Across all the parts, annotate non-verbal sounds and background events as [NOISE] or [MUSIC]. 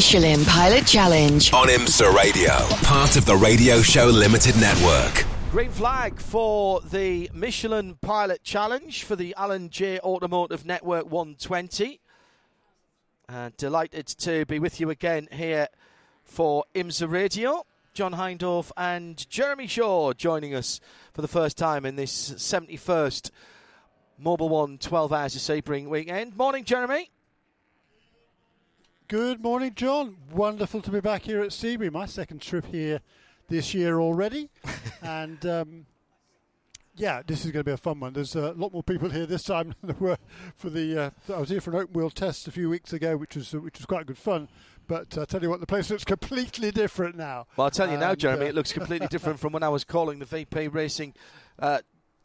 Michelin Pilot Challenge. On IMSA Radio, part of the Radio Show Limited Network. Green flag for the Michelin Pilot Challenge for the Alan Jay Automotive Network 120. Uh, delighted to be with you again here for IMSA Radio. John Hindhaugh and Jeremy Shaw joining us for the first time in this 71st Mobil One 12 Hours of Sebring weekend. Morning, Jeremy. Good morning, John. Wonderful to be back here at Sebring. My second trip here this year already. [LAUGHS] and um, yeah, this is going to be a fun one. There's a lot more people here this time [LAUGHS] than there were for the. Uh, I was here for an open wheel test a few weeks ago, which was uh, which was quite good fun. But I uh, tell you what, the place looks completely different now. Well, I'll tell you now, Jeremy, it looks completely different from when I was calling the VP Racing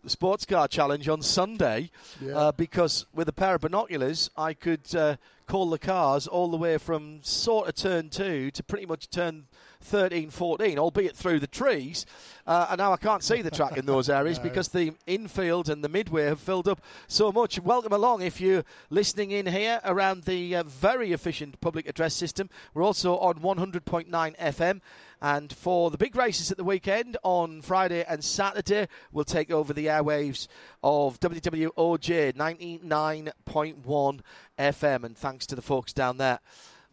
sports car challenge on Sunday Yeah. uh, because with a pair of binoculars, I could uh, call the cars all the way from sort of turn two to pretty much turn 13, 14, albeit through the trees. Uh, and now I can't see the track in those [LAUGHS] areas because the infield and the midway have filled up so much. Welcome along if you're listening in here around the uh, very efficient public address system. We're also on 100.9 FM. And for the big races at the weekend on Friday and Saturday, we'll take over the airwaves of WWOJ 99.1 FM. And thanks to the folks down there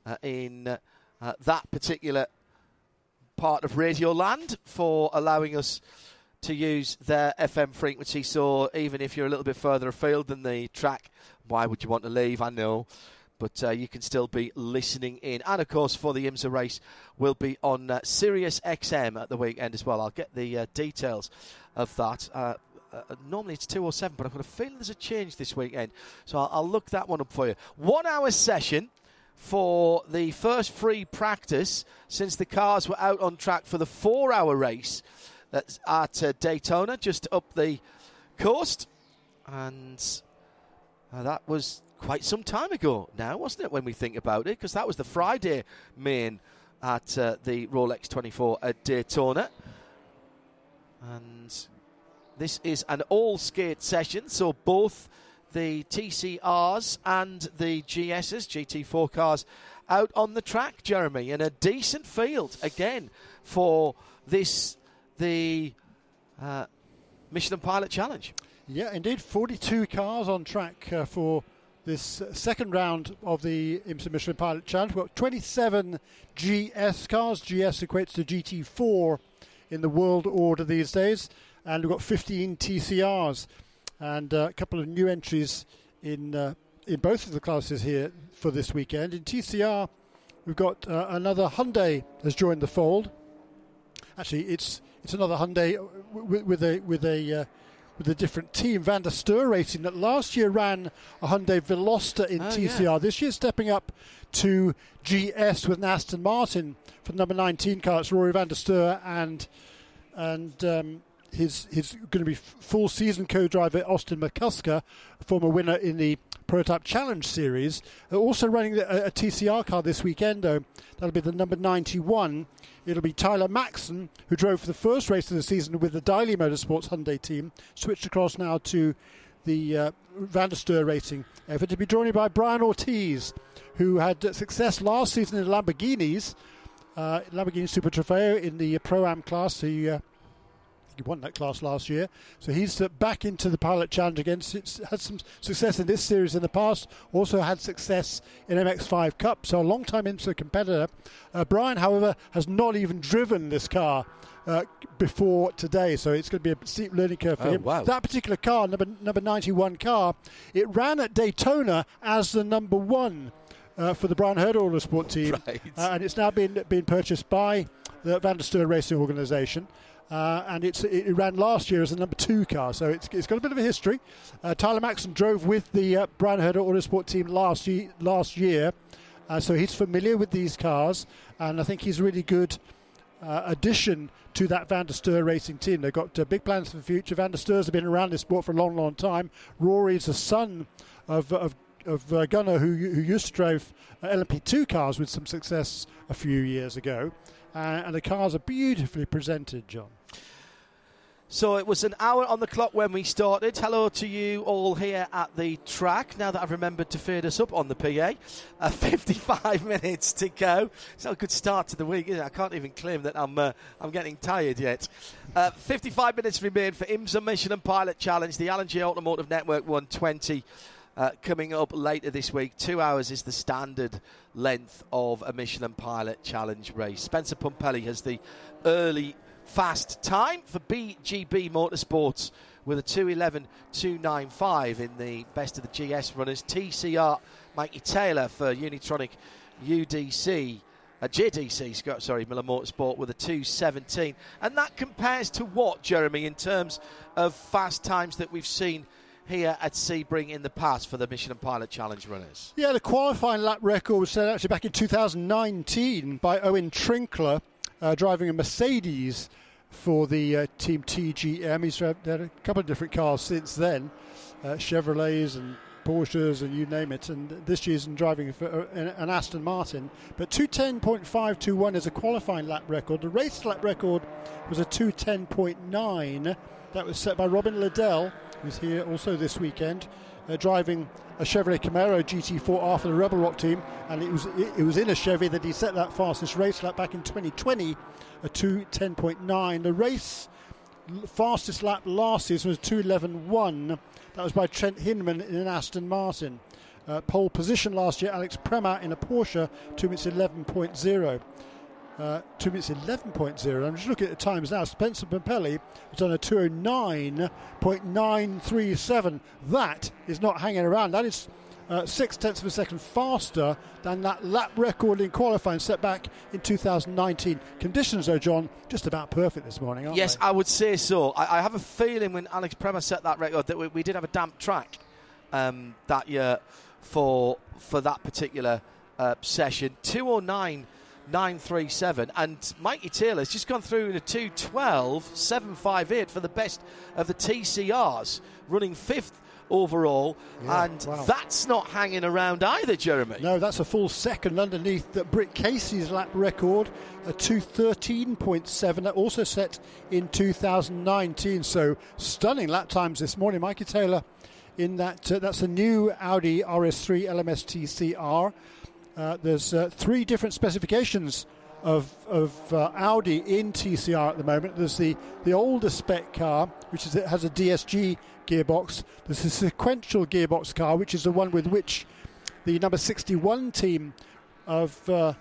uh, in uh, that particular part of Radio Land for allowing us to use their FM frequency. So even if you're a little bit further afield than the track, why would you want to leave? I know. But uh, you can still be listening in. And of course, for the IMSA race, we'll be on uh, Sirius XM at the weekend as well. I'll get the uh, details of that. Uh, uh, normally it's 207, but I've got a feeling there's a change this weekend. So I'll, I'll look that one up for you. One hour session for the first free practice since the cars were out on track for the four hour race that's at uh, Daytona, just up the coast. And uh, that was quite some time ago now, wasn't it, when we think about it? Because that was the Friday main at uh, the Rolex 24 at Daytona. And this is an all skate session, so both the TCRs and the GSs, GT4 cars, out on the track, Jeremy, in a decent field again for this, the uh, Michelin Pilot Challenge. Yeah, indeed. 42 cars on track uh, for this uh, second round of the IMSA Michelin Pilot Challenge. We've got 27 GS cars. GS equates to GT4 in the world order these days. And we've got 15 TCRs and uh, a couple of new entries in uh, in both of the classes here for this weekend. In TCR, we've got uh, another Hyundai has joined the fold. Actually, it's it's another Hyundai with, with a with a uh, with a different team. Van der Steur Racing that last year ran a Hyundai Veloster in Oh, TCR. yeah. This year stepping up to GS with an Aston Martin for the number 19 car. It's Rory Van der Steur and and um, his his going to be full season co-driver Austin McCusker, former winner in the Prototype Challenge Series. Also running a, a TCR car this weekend, though. That'll be the number 91. It'll be Tyler Maxson, who drove for the first race of the season with the Daily Motorsports Hyundai team, switched across now to the uh, Van der Steur Racing effort to be joined by Brian Ortiz, who had success last season in Lamborghinis, uh, Lamborghini Super Trofeo in the Pro Am class. He uh, he won that class last year, so he's uh, back into the Pilot Challenge again. S- Had some success in this series in the past. Also had success in MX5 Cup. So a long-time IMSA competitor. Uh, Brian, however, has not even driven this car. Uh, before today, so it's going to be a steep learning curve for Oh, him. wow. That particular car, number number 91 car, it ran at Daytona as the number one uh, for the Bryan Herta Autosport team, [LAUGHS] Right. uh, and it's now been been purchased by the Van der Steur Racing Organisation. Uh, and it ran last year as a number two car, so it's, it's got a bit of a history. Uh, Tyler Maxson drove with the uh, Bryan Herta Autosport team last year, last year Uh, so he's familiar with these cars, and I think he's a really good uh, addition to that Van der Steur racing team. They've got uh, big plans for the future. Van der Steur's have been around this sport for a long, long time. Rory's the son of, of of uh, Gunnar, who, who used to drive uh, LMP2 cars with some success a few years ago. Uh, and the cars are beautifully presented, John. So it was an hour on the clock when we started. Hello to you all here at the track. Now that I've remembered to fade us up on the PA, uh, [LAUGHS] 55 minutes to go. It's a good start to the week. I can't even claim that I'm uh, I'm getting tired yet. Uh, 55 minutes remain for IMSA Michelin Pilot Challenge, the Alan Automotive Network 120. Uh, coming up later this week. Two hours is the standard length of a Michelin Pilot Challenge race. Spencer Pumpelly has the early fast time for BGB Motorsports with a 211.295 in the best of the GS runners. TCR Mikey Taylor for Unitronic UDC. Uh, JDC, sorry, Miller Motorsport with a 217. And that compares to what, Jeremy, in terms of fast times that we've seen here at Sebring in the past for the Michelin Pilot Challenge runners? Yeah, the qualifying lap record was set actually back in 2019 by Owen Trinkler, uh, driving a Mercedes for the uh, team TGM. He's had a couple of different cars since then, uh, Chevrolets and Porsches and you name it. And this year's driving for uh, an Aston Martin. But 210.521 is a qualifying lap record. The race lap record was a 210.9. That was set by Robin Liddell who's here also this weekend, uh, driving a Chevrolet Camaro GT4R for the Rebel Rock team, and it was it, was in a Chevy that he set that fastest race lap back in 2020, a 210.9. The race fastest lap last season was 211.1. That was by Trent Hinman in an Aston Martin. Uh, pole position last year, Alex Premat in a Porsche, 2 minutes 11.0 uh, 2 minutes 11.0. I'm just looking at the times now. Spencer Pumpelly has done a 209.937. That is not hanging around. That is uh, six tenths of a second faster than that lap record in qualifying set back in 2019. Conditions, though, John, just about perfect this morning, aren't yes, they? I would say so. I, I, have a feeling when Alex Premat set that record that we, we did have a damp track um, that year for for that particular uh, session. 209 937. And Mikey Taylor's just gone through in a 212 758 for the best of the TCRs, running fifth overall. Yeah, and wow. that's not hanging around either, Jeremy. No, that's a full second underneath that Britt Casey's lap record, a 213.7, that also set in 2019. So stunning lap times this morning. Mikey Taylor in that, uh, that's a new Audi RS3 LMS TCR. Uh, there's uh, three different specifications of, of uh, Audi in TCR at the moment. There's the, the older spec car, which is, has a DSG gearbox. There's a sequential gearbox car, which is the one with which the number 61 team of uh,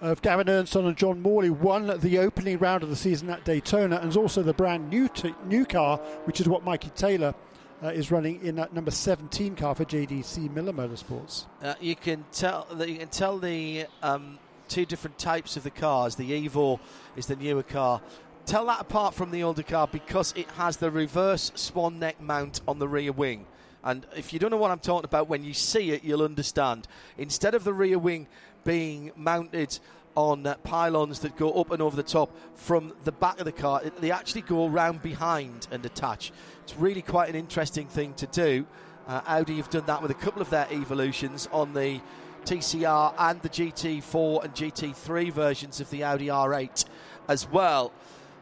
of Gavin Ernstone and John Morley won the opening round of the season at Daytona, and also the brand new t- new car, which is what Mikey Taylor uh, is running in that number 17 car for JDC Miller Motorsports. Uh, you can tell that you can tell the um, two different types of the cars. The Evo is the newer car. Tell that apart from the older car because it has the reverse swan neck mount on the rear wing. And if you don't know what I'm talking about, when you see it, you'll understand. Instead of the rear wing being mounted on uh, pylons that go up and over the top from the back of the car. They actually go around behind and attach. It's really quite an interesting thing to do. Uh, Audi have done that with a couple of their evolutions on the TCR and the GT4 and GT3 versions of the Audi R8 as well.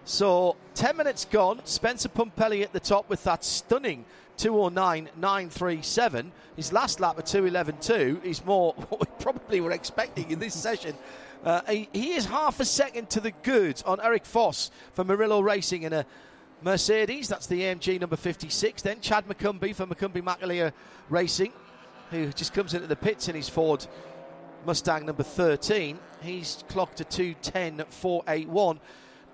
So 10 minutes gone. Spencer Pumpelly at the top with that stunning 209.937. His last lap at 211.2 is more [LAUGHS] what we probably were expecting in this session uh, he, he, is half a second to the good on Eric Foss for Murillo Racing in a Mercedes. That's the AMG number 56. Then Chad McCumbee for McCumbee McAleer Racing, who just comes into the pits in his Ford Mustang number 13. He's clocked a 210.481.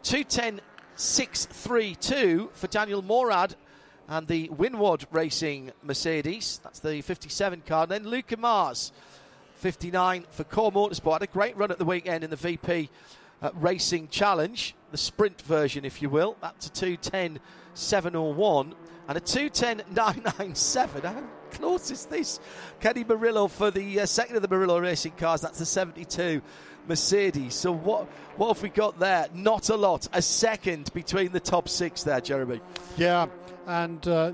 210.632 for Daniel Morad and the Winward Racing Mercedes. That's the 57 car. And then Luca Mars 59 for KohR Motorsport. Had a great run at the weekend in the VP uh, Racing Challenge, the sprint version, if you will. That's a 210 701 and a 210 [LAUGHS] 997. How close is this? Kenny Murillo for the uh, second of the Murillo racing cars. That's the 72 Mercedes. So what what have we got there? Not a lot. A second between the top six there, Jeremy. Yeah, and uh,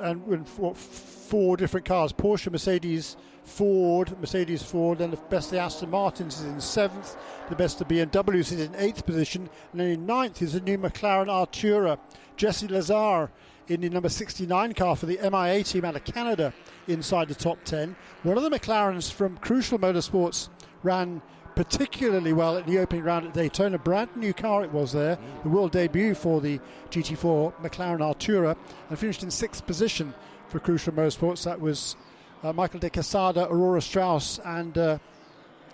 and, four, four different cars: Porsche, Mercedes, Ford, Mercedes, Ford. Then the best the Aston Martins is in seventh. The best of BMWs is in eighth position, and then in ninth is the new McLaren Artura. Jesse Lazare in the number 69 car for the MIA team out of Canada inside the top 10. One of the McLarens from Crucial Motorsports ran particularly well at the opening round at Daytona. Brand new car it was there, the world debut for the GT4 McLaren Artura, and finished in sixth position for Crucial Motorsports. That was uh, Michael de Quesada, Aurora Strauss, and uh,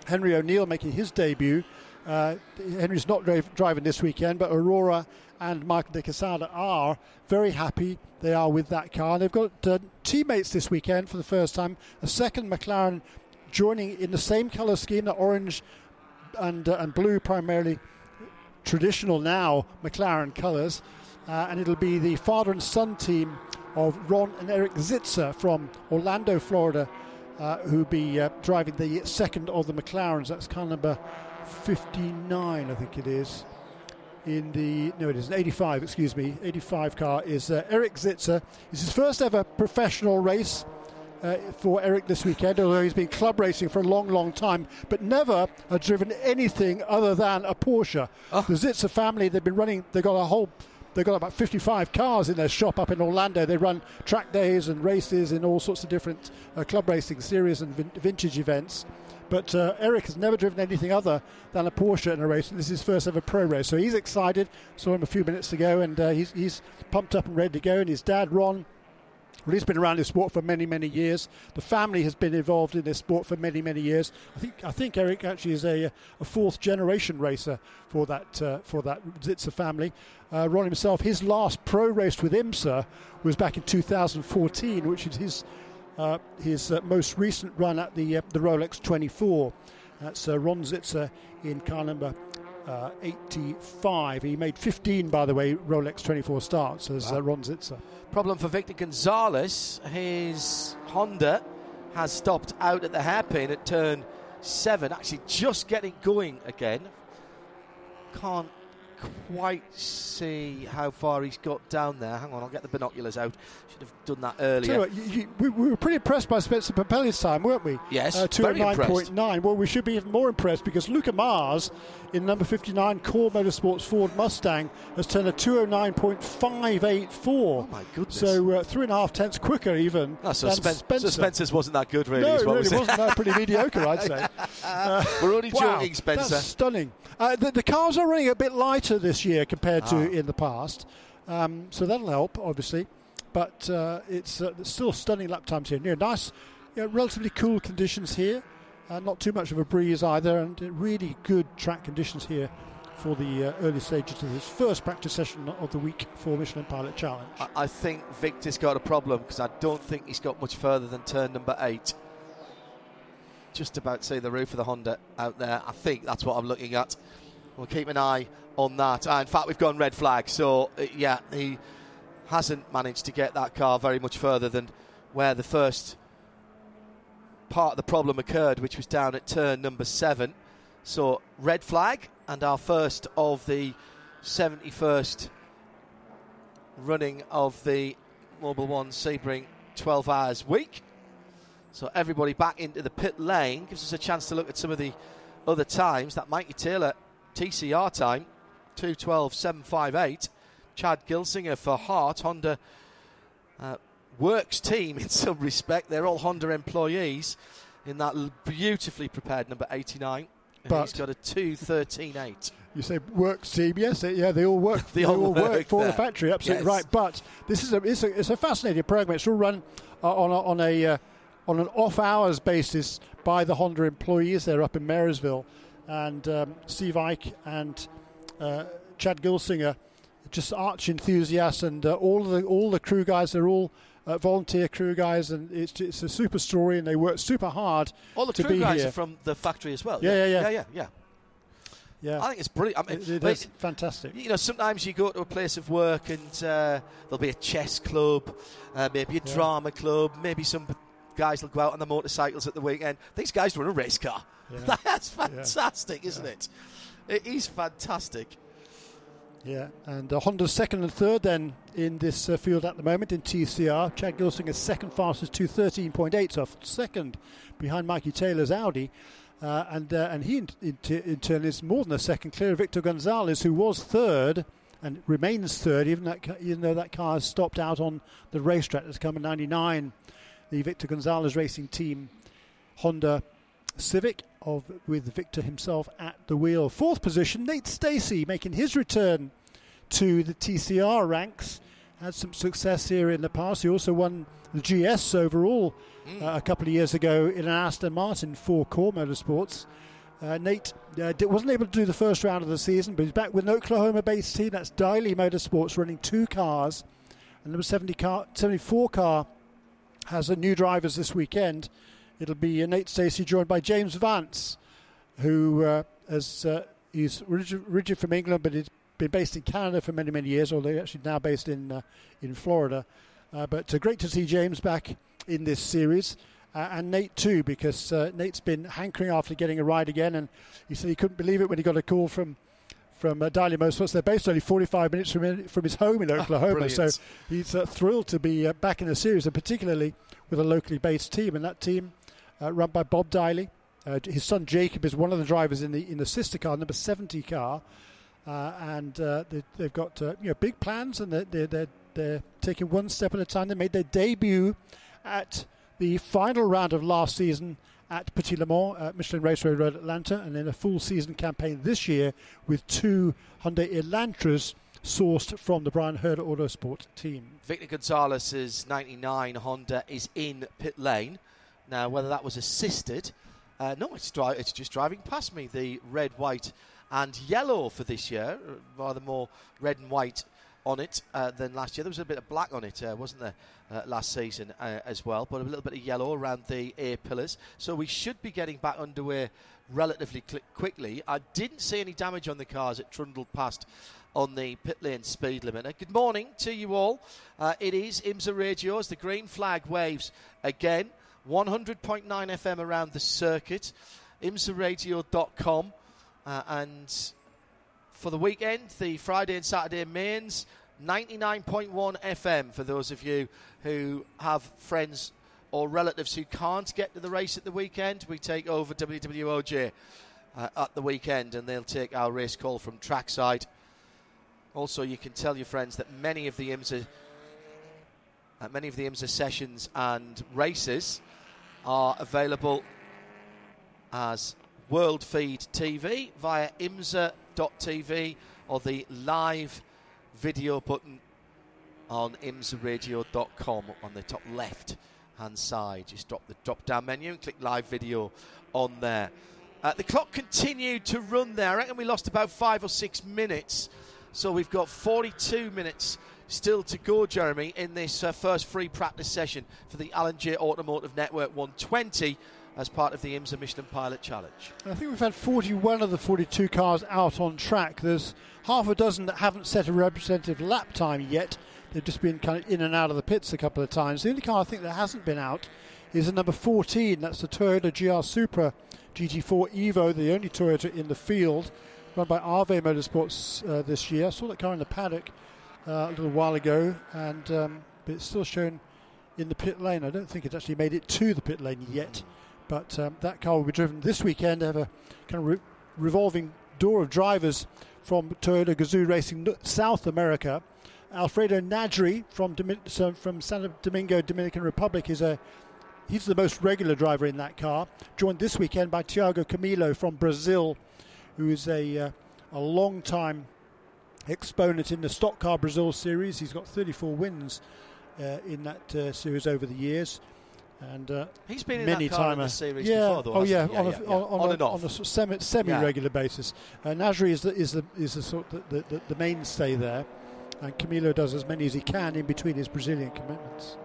Henry O'Neill making his debut. Uh, Henry's not driving this weekend, but Aurora and Michael de Quesada are very happy they are with that car. They've got uh, teammates this weekend for the first time. A second McLaren joining in the same colour scheme, the orange and uh, and blue primarily traditional now McLaren colours, uh, and it'll be the father and son team of Ron and Eric Zitza from Orlando, Florida, uh, who'll be uh, driving the second of the McLarens. That's car number 59, I think it is. In the no, it is an 85. Excuse me, 85 car is uh, Eric Zitza. It's his first ever professional race uh, for Eric this weekend, although he's been club racing for a long, long time, but never had driven anything other than a Porsche. Oh. The Zitza family, they've been running, they've got a whole They've got about 55 cars in their shop up in Orlando. They run track days and races in all sorts of different uh, club racing series and vin- vintage events. But uh, Eric has never driven anything other than a Porsche in a race, and this is his first ever pro race. So he's excited. Saw him a few minutes ago, and uh, he's, he's pumped up and ready to go. And his dad, Ron, well, he's been around this sport for many, many years. The family has been involved in this sport for many, many years. I think I think Eric actually is a, a fourth generation racer for that uh, for that Zitza family. Uh, Ron himself, his last pro race with IMSA was back in 2014, which is his uh, his uh, most recent run at the uh, the Rolex 24. That's uh, Ron Zitza in car number uh, 85. He made 15, by the way, Rolex 24 starts as wow. uh, Ron Zitza. Problem for Victor Gonzalez. His Honda has stopped out at the hairpin at turn seven, actually just getting going again. Can't quite see how far he's got down there. Hang on, I'll get the binoculars out. Should have done that earlier. What, you, you, we, we, were pretty impressed by Spencer Pumpelly's time, weren't we? Yes, uh, 209.9. Well, we should be even more impressed because Luca Mars in number 59 KohR Motorsports Ford Mustang has turned a 209.584. Oh, my goodness. So uh, three and a half tenths quicker, even. Oh, so, Spen- Spencer. so Spencer's wasn't that good, really. No, it really was not that pretty mediocre, I'd say. [LAUGHS] Uh, we're only wow, joking, Spencer. That's stunning. Uh, the, the, cars are running a bit lighter this year compared to ah. in the past. Um, so that'll help, obviously. But uh, it's uh, still stunning lap times here. You know, nice, you know, relatively cool conditions here. Uh, not too much of a breeze either, and really good track conditions here for the uh, early stages of this first practice session of the week for Michelin Pilot Challenge. I, I think Victor's got a problem because I don't think he's got much further than turn number eight. Just about to see the roof of the Honda out there. I think that's what I'm looking at. We'll keep an eye on that. In fact, we've gone red flag, so uh, yeah, he hasn't managed to get that car very much further than where the first part of the problem occurred, which was down at turn number seven. So, red flag, and our first of the 71st running of the Mobil One Sebring 12 hours week. So, everybody back into the pit lane gives us a chance to look at some of the other times. That Mikey Taylor TCR time, 212.758. Chad Gilsinger for Hart, Honda uh, works team [LAUGHS] in some respect. They're all Honda employees in that beautifully prepared number 89. But he's got a 213.8. You say works team, yes, yeah, they all work. they, [LAUGHS] they, all, all work, work, for there. the factory, absolutely yes. right. But this is a it's a, it's a fascinating program. It's all run uh, on a, on a uh, on an off hours basis by the Honda employees. They're up in Marysville, and um, Steve Eich and uh, Chad Gilsinger, just arch enthusiasts, and uh, all the all the crew guys. They're all uh, volunteer crew guys, and it's, it's a super story, and they work super hard. All the crew guys here. are from the factory as well. Yeah, yeah, yeah, yeah, yeah. yeah. Yeah, I think it's brilliant. I mean, it, fantastic. You know, sometimes you go to a place of work and uh, there'll be a chess club, uh, maybe a Yeah. drama club, maybe some guys will go out on the motorcycles at the weekend. These guys run a race car. Yeah. [LAUGHS] That's fantastic, isn't it? It is fantastic. Yeah, and uh, Honda's second and third then in this uh, field at the moment in TCR. Chad Gilsing is second fastest, 213.8, so second behind Mikey Taylor's Audi. Uh, and uh, and he in, in, in turn is more than a second clear of Victor Gonzalez, who was third and remains third, even, that, even though that car has stopped out on the racetrack. That's come in 99. The Victor Gonzalez racing team, Honda Civic, of with Victor himself at the wheel. Fourth position, Nate Stacey making his return to the TCR ranks. Had some success here in the past. He also won the GS overall uh, a couple of years ago in an Aston Martin for KohR Motorsports. Uh, Nate uh, wasn't able to do the first round of the season, but he's back with an Oklahoma-based team. That's Diley Motorsports running two cars. And number 70 car, 74 car has a new drivers this weekend. It'll be uh, Nate Stacey joined by James Vance, who uh, has uh, he's origi- originally from England, but he's been based in Canada for many many years. Although he's actually now based in uh, in Florida. Uh, but uh, great to see James back in this series. Uh, and Nate too, because uh, Nate's been hankering after getting a ride again, and he said he couldn't believe it when he got a call from from uh, Daly Motorsports. They're based only 45 minutes from from his home in Oklahoma, so he's uh, thrilled to be uh, back in the series, and particularly with a locally based team. And that team, uh, run by Bob Diley, uh, his son Jacob is one of the drivers in the in the sister car, number 70 car, uh, and uh, they, they've got uh, you know big plans, and they're, they're they're they're taking one step at a time. They made their debut at the final round of last season at Petit Le Mans at Michelin Raceway Road Atlanta, and then a full season campaign this year with two Hyundai Elantras sourced from the Bryan Herta Autosport team. Victor Gonzalez's 99 Honda is in pit lane. Now, whether that was assisted, uh, no, it's, dri- it's just driving past me. The red, white, and yellow for this year, uh, rather more red and white on it uh, than last year. There was a bit of black on it, uh, wasn't there, uh, last season uh, as well, but a little bit of yellow around the A pillars. So we should be getting back underway relatively cl- quickly. I didn't see any damage on the cars. It trundled past on the pit lane speed limiter. Good morning to you all. Uh, it is IMSA Radio as the green flag waves again. 100.9 FM around the circuit. IMSARadio.com. Uh, and for the weekend, the Friday and Saturday mains, 99.1 FM for those of you who have friends or relatives who can't get to the race at the weekend. We take over WWOJ uh, at the weekend and they'll take our race call from trackside. Also, you can tell your friends that many of the IMSA uh, many of the IMSA sessions and races are available as World Feed TV via imsa.tv or the live video button on imsaradio.com on the top left hand side. Just drop the drop down menu and click live video on there. Uh, the clock continued to run there. I reckon we lost about five or six minutes. So we've got 42 minutes still to go, Jeremy, in this uh, first free practice session for the Alan Jay Automotive Network 120 as part of the IMSA Michelin Pilot Challenge. I think we've had 41 of the 42 cars out on track. There's half a dozen that haven't set a representative lap time yet. They've just been kind of in and out of the pits a couple of times. The only car I think that hasn't been out is the number 14. That's the Toyota GR Supra GT4 Evo, the only Toyota in the field, run by Arve Motorsports uh, this year. I saw that car in the paddock uh, a little while ago, and um, but it's still shown in the pit lane. I don't think it's actually made it to the pit lane yet. But um, that car will be driven this weekend. They have a kind of re- revolving door of drivers from Toyota Gazoo Racing South America. Alfredo Najri from Domin- from Santo Domingo, Dominican Republic, is a he's the most regular driver in that car. Joined this weekend by Thiago Camilo from Brazil, who is a uh, a long time exponent in the Stock Car Brazil series. He's got 34 wins uh, in that uh, series over the years. And uh, He's been in many that car in series yeah. before, though. oh yeah, hasn't on, yeah, a, yeah, yeah. on, On a, and off. on a sort of semi, semi-regular basis. Uh, Najri is the is the is the sort the, the, the, the mainstay there, and Camilo does as many as he can in between his Brazilian commitments.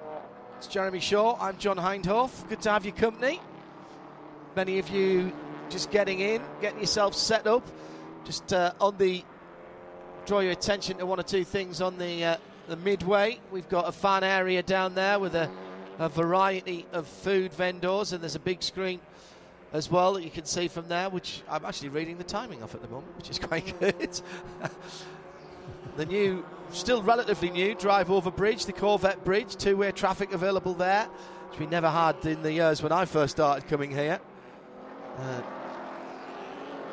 It's Jeremy Shaw. I'm John Hindhaugh. Good to have your company. Many of you just getting in, getting yourself set up. Just uh, on the draw your attention to one or two things on the uh, the midway. We've got a fan area down there with a, a variety of food vendors, and there's a big screen as well that you can see from there, which I'm actually reading the timing off at the moment, which is [LAUGHS] quite good. the new, still relatively new, drive over bridge, the Corvette Bridge, two way traffic available there, which we never had in the years when I first started coming here. Uh,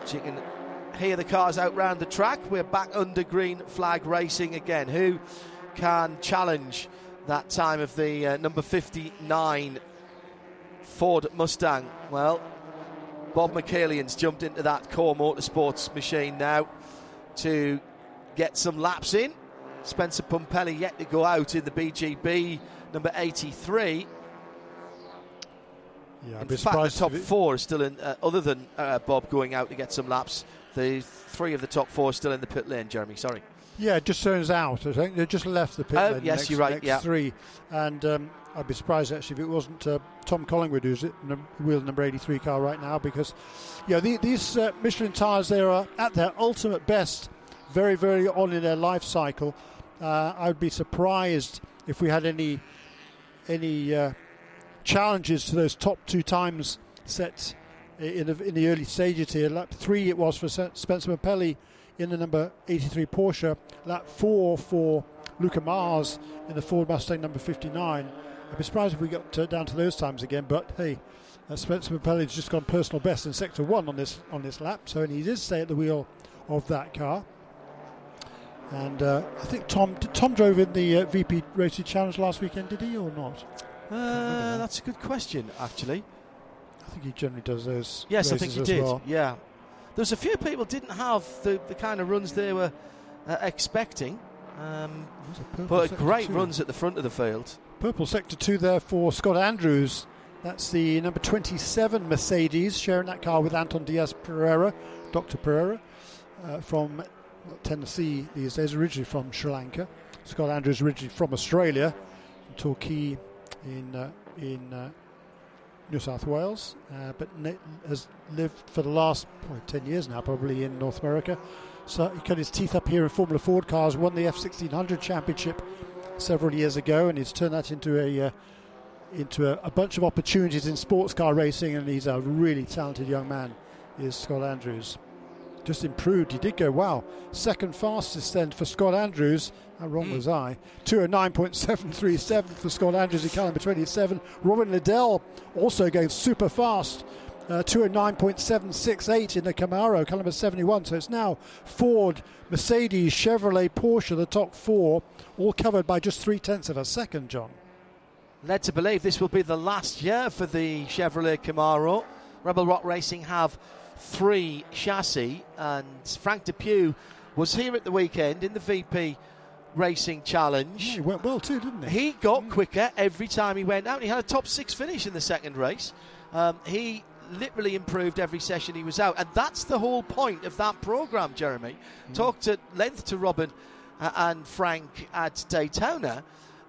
so you can hear the cars out round the track. We're back under green flag racing again. Who can challenge that time of the uh, number 59 Ford Mustang? Well, Bob Michaelian's jumped into that KohR Motorsports machine now to get some laps in. Spencer Pumpelly yet to go out in the BGB number 83. Yeah, in fact, the top four are still in, uh, other than uh, Bob going out to get some laps, the three of the top four are still in the pit lane, Jeremy. Sorry. Yeah, it just turns out. I think they just left the pit oh, lane. yes, next, you're right. Next yeah. three. And um, I'd be surprised actually if it wasn't uh, Tom Collingwood who's num- wheel number 83 car right now because, yeah, the, these uh, Michelin tyres, they are at their ultimate best very, very on in their life cycle. Uh, I'd be surprised if we had any any uh, challenges to those top two times set in the, in the early stages here. Lap three it was for Spencer Pumpelly in the number 83 Porsche. Lap four for Luca Mars in the Ford Mustang number 59. I'd be surprised if we got to, down to those times again, but hey, uh, Spencer Pumpelly's just gone personal best in sector one on this on this lap, so and he did stay at the wheel of that car. And uh, I think Tom Tom drove in the uh, VP Racing Challenge last weekend, did he or not? Uh, that's a good question, actually. I think he generally does those. Yes, I think he did. Well. Yeah, there's a few people didn't have the, the kind of runs they were uh, expecting, um, but great two. runs at the front of the field. Purple sector two there for Scott Andrews. That's the number 27 Mercedes, sharing that car with Anton Dias Perera, Dr. Perera, uh, from Tennessee these days, originally from Sri Lanka. Scott Andrews originally from Australia, Torquay in uh, in uh, New South Wales, uh, but has lived for the last probably 10 years now, probably in North America. So he cut his teeth up here in Formula Ford cars, won the F1600 Championship several years ago, and he's turned that into a uh, into a, a, bunch of opportunities in sports car racing, and he's a really talented young man. Is Scott Andrews just improved? He did go wow, second fastest then for Scott Andrews. How wrong mm. was I? 209.737 for Scott Andrews in car number 27. Robin Liddell also going super fast. Uh, 209.768 in the Camaro, car number 71. So it's now Ford, Mercedes, Chevrolet, Porsche, the top four, all covered by just three tenths of a second, John. Led to believe this will be the last year for the Chevrolet Camaro. Rebel Rock Racing have three chassis, and Frank Depew was here at the weekend in the VP Racing Challenge. Yeah, he went well too, didn't he? He got quicker every time he went out. He had a top six finish in the second race. Um, he literally improved every session he was out, and that's the whole point of that program. Jeremy mm. talked at length to Robin uh, and Frank at Daytona,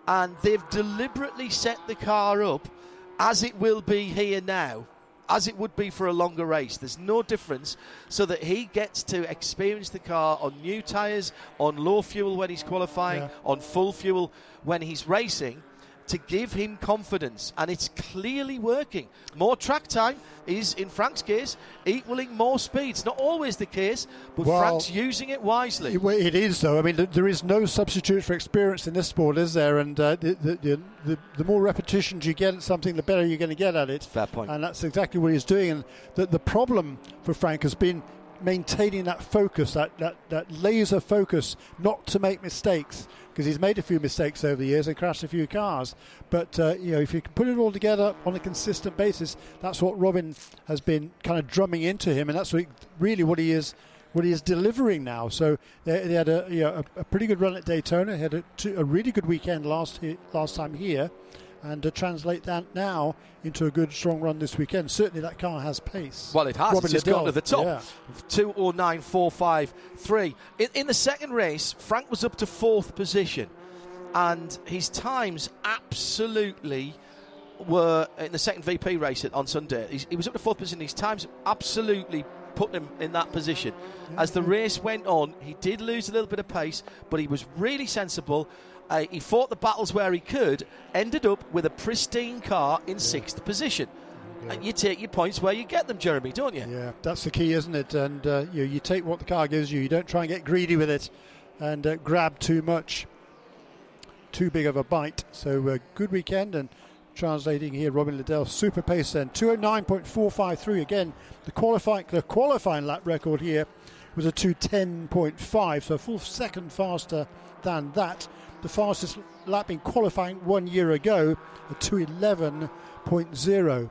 and they've deliberately set the car up as it will be here now as it would be for a longer race. There's no difference, so that he gets to experience the car on new tyres, on low fuel when he's qualifying, yeah. on full fuel when he's racing. To give him confidence, and it's clearly working. More track time is, in Frank's case, equaling more speed. It's not always the case, but well, Frank's using it wisely. It is, though. I mean, there is no substitute for experience in this sport, is there? And uh, the, the, the, the, more repetitions you get at something, the better you're going to get at it. Fair point. And that's exactly what he's doing. And the, the problem for Frank has been maintaining that focus, that, that, that laser focus, not to make mistakes because he's made a few mistakes over the years and crashed a few cars. But uh, you know, if you can put it all together on a consistent basis, that's what Robin has been kind of drumming into him, and that's what, really what he is. What he is delivering now. So they, they had a, you know, a, a, pretty good run at Daytona. He had a, two, a really good weekend last last time here, and to translate that now into a good strong run this weekend. Certainly that car has pace. Well, it has. Robin it's gone to the top. Yeah. 209.453. In, in the second race, Frank was up to fourth position, and his times absolutely were in the second VP race on Sunday. He's, he was up to fourth position. His times absolutely put him in that position. As the mm-hmm. race went on, he did lose a little bit of pace, but he was really sensible. Uh, he fought the battles where he could, ended up with a pristine car in sixth position. And you take your points where you get them, Jeremy, don't you? Yeah, that's the key, isn't it? And uh, you, you take what the car gives you. You don't try and get greedy with it and uh, grab too much, too big of a bite. So uh, good weekend and translating here, Robin Liddell, super pace then, 209.453 again. The qualifying the qualifying lap record here was a 210.5, so a full second faster than that. The fastest lap in qualifying one year ago, a 211.0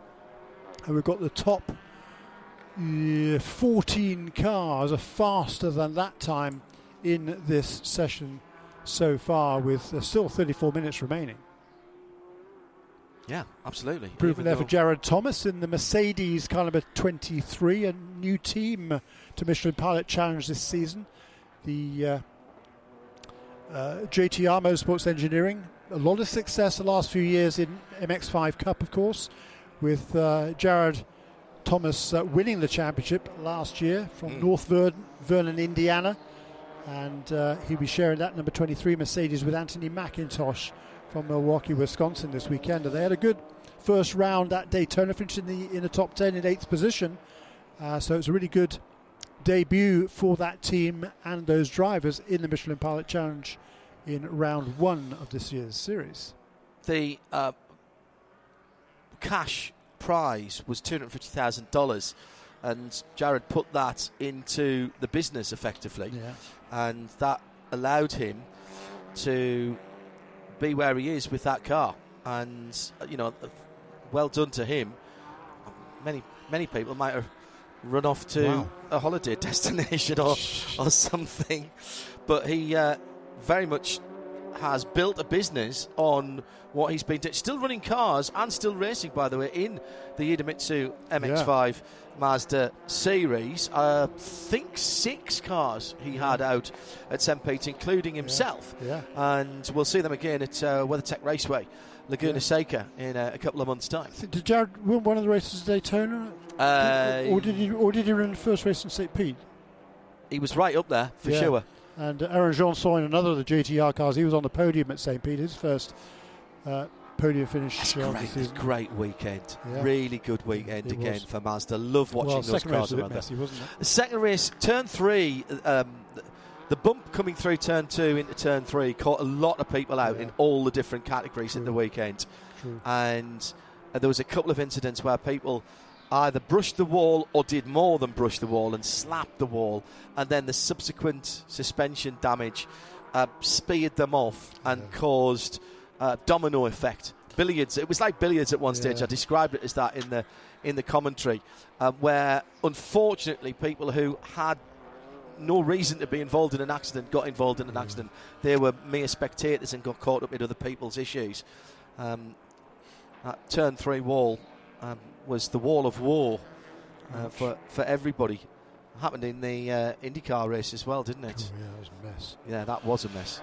and we've got the top uh, 14 cars are faster than that time in this session so far, with uh, still 34 minutes remaining. Yeah, absolutely. Proven there for Jared Thomas in the Mercedes Caliber 23, a new team to Michelin Pilot Challenge this season. The uh, uh, JTR Motorsports Engineering, a lot of success the last few years in MX5 Cup, of course with uh, Jared Thomas uh, winning the championship last year from mm. North Vernon, Vernon, Indiana. And uh, he'll be sharing that number 23 Mercedes with Anthony McIntosh from Milwaukee, Wisconsin this weekend. And they had a good first round at Daytona, finished in the, in the top 10 in eighth position. Uh, so it's a really good debut for that team and those drivers in the Michelin Pilot Challenge in round one of this year's series. The uh, cash prize was $250,000 and Jared put that into the business effectively. Yeah. And that allowed him to be where he is with that car. And, you know, well done to him. Many, many people might have run off to wow. a holiday [LAUGHS] destination or, or something. But he uh, very much has built a business on what he's been doing. Still running cars and still racing, by the way, in the Idemitsu MX5 yeah. Mazda series. I think six cars he had out at St. Pete, including himself. Yeah. yeah. And we'll see them again at uh, WeatherTech Raceway. Laguna yeah. Seca in a, a, couple of months' time. Did Jared win one of the races at Daytona? Uh, or did he? Or did he run the first race in St. Pete? He was right up there for yeah. sure. And Aaron Jeansonne in another of the GTR cars, he was on the podium at St. Peter's first uh, podium finish. That's great, great weekend. Yeah. Really good weekend it again was. for Mazda. Love watching well, those cars around messy, there. The second race, turn three, um, the bump coming through turn two into turn three caught a lot of people out yeah. in all the different categories True. in the weekend. True. And uh, there was a couple of incidents where people either brushed the wall or did more than brush the wall and slapped the wall, and then the subsequent suspension damage uh, speared them off and yeah. caused uh, domino effect. Billiards. It was like billiards at one stage. Yeah. I described it as that in the in the commentary, uh, where unfortunately people who had no reason to be involved in an accident got involved in an accident. They were mere spectators and got caught up in other people's issues. Um, that turn three wall um, was the wall of war uh, for for everybody. Happened in the uh, IndyCar race as well, didn't it? Oh, yeah, that was a mess. Yeah, that was a mess.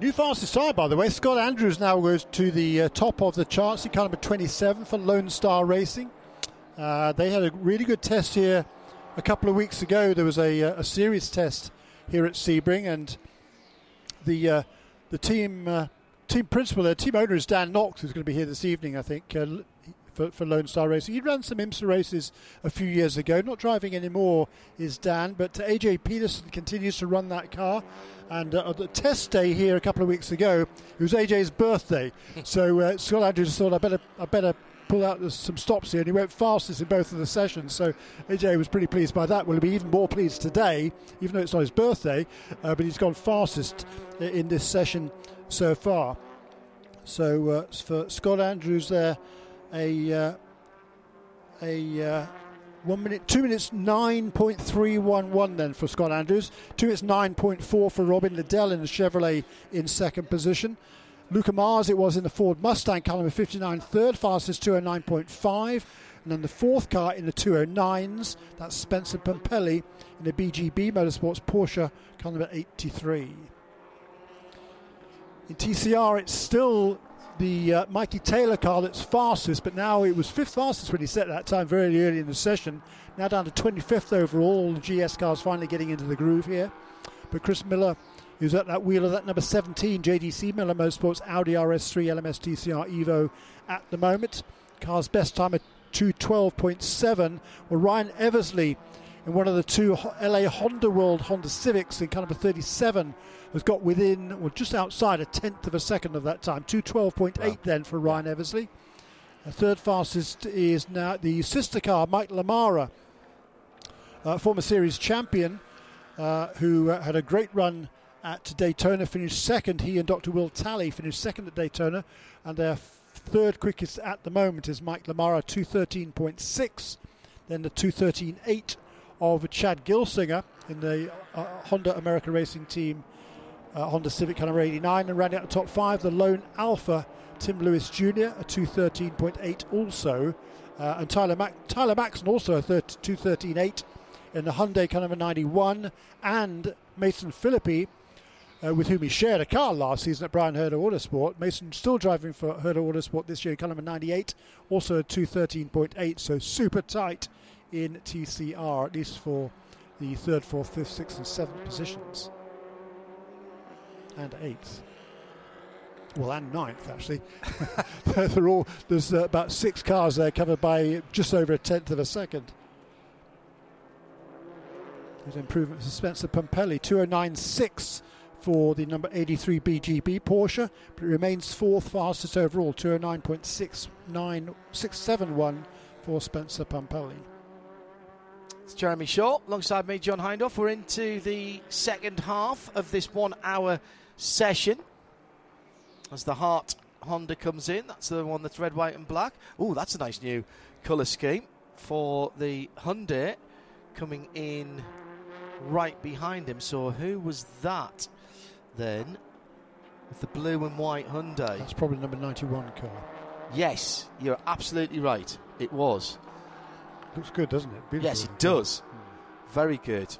New fastest time, by the way. Scott Andrews now goes to the uh, top of the charts. He of a 27 for Lone Star Racing. Uh, they had a really good test here a couple of weeks ago. There was a, uh, a series test here at Sebring, and the uh, the team uh, team principal, their team owner is Dan Knox, who's going to be here this evening, I think for, for Lone Star Racing. He ran some IMSA races a few years ago. Not driving anymore is Dan, but AJ Peterson continues to run that car. And uh, the test day here a couple of weeks ago, it was AJ's birthday. [LAUGHS] so uh, Scott Andrews thought, I better, I better pull out some stops here, and he went fastest in both of the sessions. So AJ was pretty pleased by that. Will be even more pleased today, even though it's not his birthday, uh, but he's gone fastest in this session so far. So uh, for Scott Andrews there, a uh, a uh, one minute, two minutes nine point three one one then for Scott Andrews. Two minutes nine point four for Robin Liddell in the Chevrolet in second position. Luca Mars it was in the Ford Mustang Caliber 59 third fastest 209.5 and then the fourth car in the 209s that's Spencer Pumpelly in the BGB Motorsports Porsche car number 83 in TCR it's still the uh, Mikey Taylor car that's fastest, but now it was fifth fastest when he set that time very early in the session. Now down to 25th overall. All the GS cars finally getting into the groove here. But Chris Miller, who's at that wheel of that number 17 JDC Miller Motorsports Audi RS3 LMS TCR Evo at the moment. Car's best time at 212.7. Well, Ryan Eversley in one of the two LA Honda World Honda Civics in car number 37 has got within, well, just outside a tenth of a second of that time. 212.8 wow. then for Ryan Eversley. The third fastest is now the sister car, Mike LaMarra, uh, former series champion, uh, who uh, had a great run at Daytona, finished second. He and Dr. Will Talley finished second at Daytona, and their third quickest at the moment is Mike LaMarra, 213.6. Then the 213.8 of Chad Gilsinger in the uh, Honda America Racing Team uh, Honda Civic Number 89 and rounding out the top five, the lone Alfa Tim Lewis Jr. a 213.8 also, uh, and Tyler Mac- Tyler Maxson also a 213.8 in the Hyundai car number 91, and Mason Philippi. Uh, with whom he shared a car last season at Bryan Herta Autosport. Mason still driving for Herta Autosport this year, number 98, also a 213.8, so super tight in TCR, at least for the third, fourth, fifth, sixth, and seventh positions and eighth. Well, and ninth actually. [LAUGHS] They're all there's uh, about six cars there covered by just over a tenth of a second. There's improvement for Spencer Pumpelly, 209.6 for the number 83 BGB Porsche, but it remains fourth fastest overall, 209.671 for Spencer Pumpelly. It's Jeremy Shaw alongside me, John Hindhaugh. We're into the second half of this one hour session. As the Hart Honda comes in, that's the one that's red, white, and black. Oh, that's a nice new colour scheme for the Hyundai coming in right behind him. So who was that then? With the blue and white Hyundai. That's probably number 91 car. Yes, you're absolutely right. It was. Looks good, doesn't it? Beautiful yes, it does. Hmm. Very good.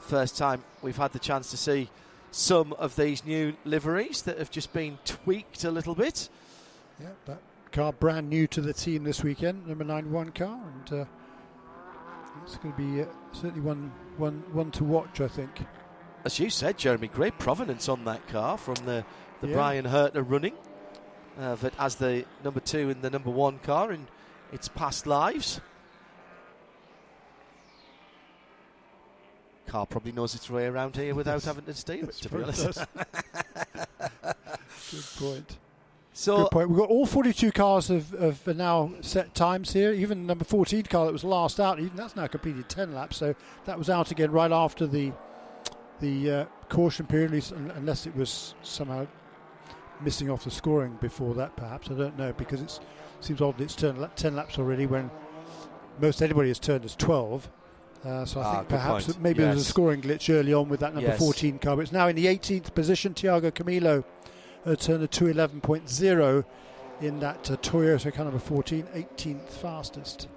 First time we've had the chance to see some of these new liveries that have just been tweaked a little bit. Yeah, that car brand new to the team this weekend, number 91 car, and uh, it's going to be uh, certainly one, one, one to watch, I think. As you said, Jeremy, great provenance on that car from the, the yeah. Bryan Herta running uh, as the number two and the number one car in its past lives. Car probably knows its way around here without having to steer it, to be honest. [LAUGHS] Good point. So Good point. We've got all 42 cars have, have now set times here. Even number 14 car that was last out, even that's now completed 10 laps. So that was out again right after the the uh, caution period, least, unless it was somehow missing off the scoring before that. Perhaps I don't know because it seems odd it's turned 10 laps already when most anybody has turned as 12. Uh, so I ah, think perhaps maybe yes. there was a scoring glitch early on with that number yes. 14 car. But it's now in the 18th position. Tiago Camilo uh, turned a 211.0 in that uh, Toyota car number 14, 18th fastest.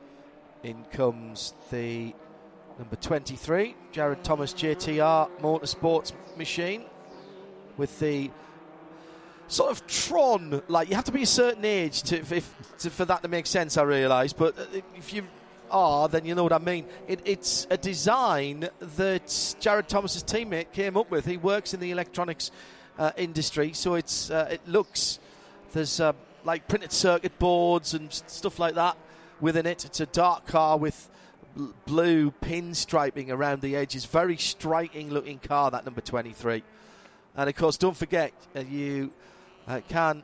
In comes the number 23, Jared Thomas JTR Motorsports machine with the sort of Tron. Like you have to be a certain age to, if, to, for that to make sense. I realise, but uh, if you are, then you know what I mean. It, it's a design that Jared Thomas's teammate came up with. He works in the electronics uh, industry, so it's uh, it looks there's uh, like printed circuit boards and stuff like that within it. It's a dark car with blue pinstriping around the edges. Very striking looking car, that number 23. And of course, don't forget, you uh, can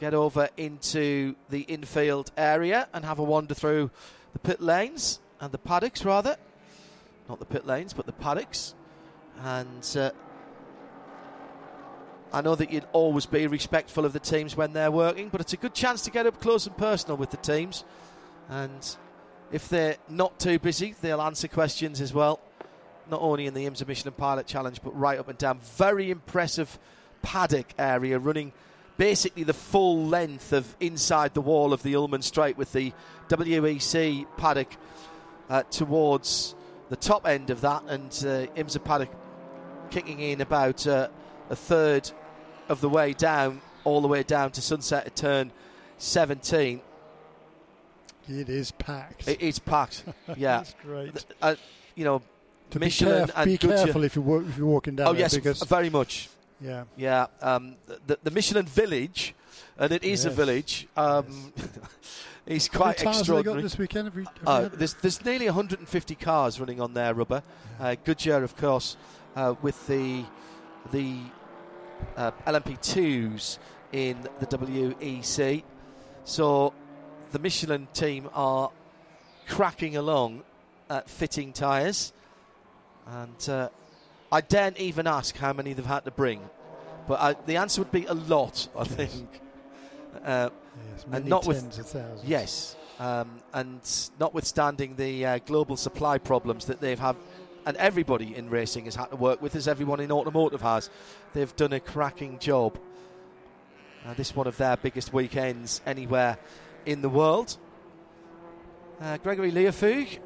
get over into the infield area and have a wander through the pit lanes and the paddocks, rather. Not the pit lanes, but the paddocks. And uh, I know that you'd always be respectful of the teams when they're working, but it's a good chance to get up close and personal with the teams. And if they're not too busy, they'll answer questions as well. Not only in the IMSA Michelin Pilot Challenge, but right up and down. Very impressive paddock area running basically the full length of inside the wall of the Ulmann Straight with the WEC paddock uh, towards the top end of that, and uh, IMSA paddock kicking in about uh, a third of the way down all the way down to Sunset at turn 17. It is packed. It is packed. [LAUGHS] Yeah, That's great. uh, you know, To Michelin be, caref- and be careful if you you're walking down Oh yes, because very much. Yeah, Yeah, um, the, the Michelin Village, and it is a village. Um, is [LAUGHS] How quite many they got extraordinary. this weekend. Have we, have Uh, there's, there's nearly 150 cars running on their rubber. Uh, Goodyear, of course, uh, with the the uh, LMP2s in the WEC. So the Michelin team are cracking along at fitting tyres. And uh, I daren't even ask how many they've had to bring. But I, the answer would be a lot, I think. Uh, yes, and not with- tens of thousands. Yes, um, and notwithstanding the uh, global supply problems that they've had, and everybody in racing has had to work with, as everyone in automotive has, they've done a cracking job. Uh, this one of their biggest weekends anywhere in the world. Uh, Gregory Liefooghe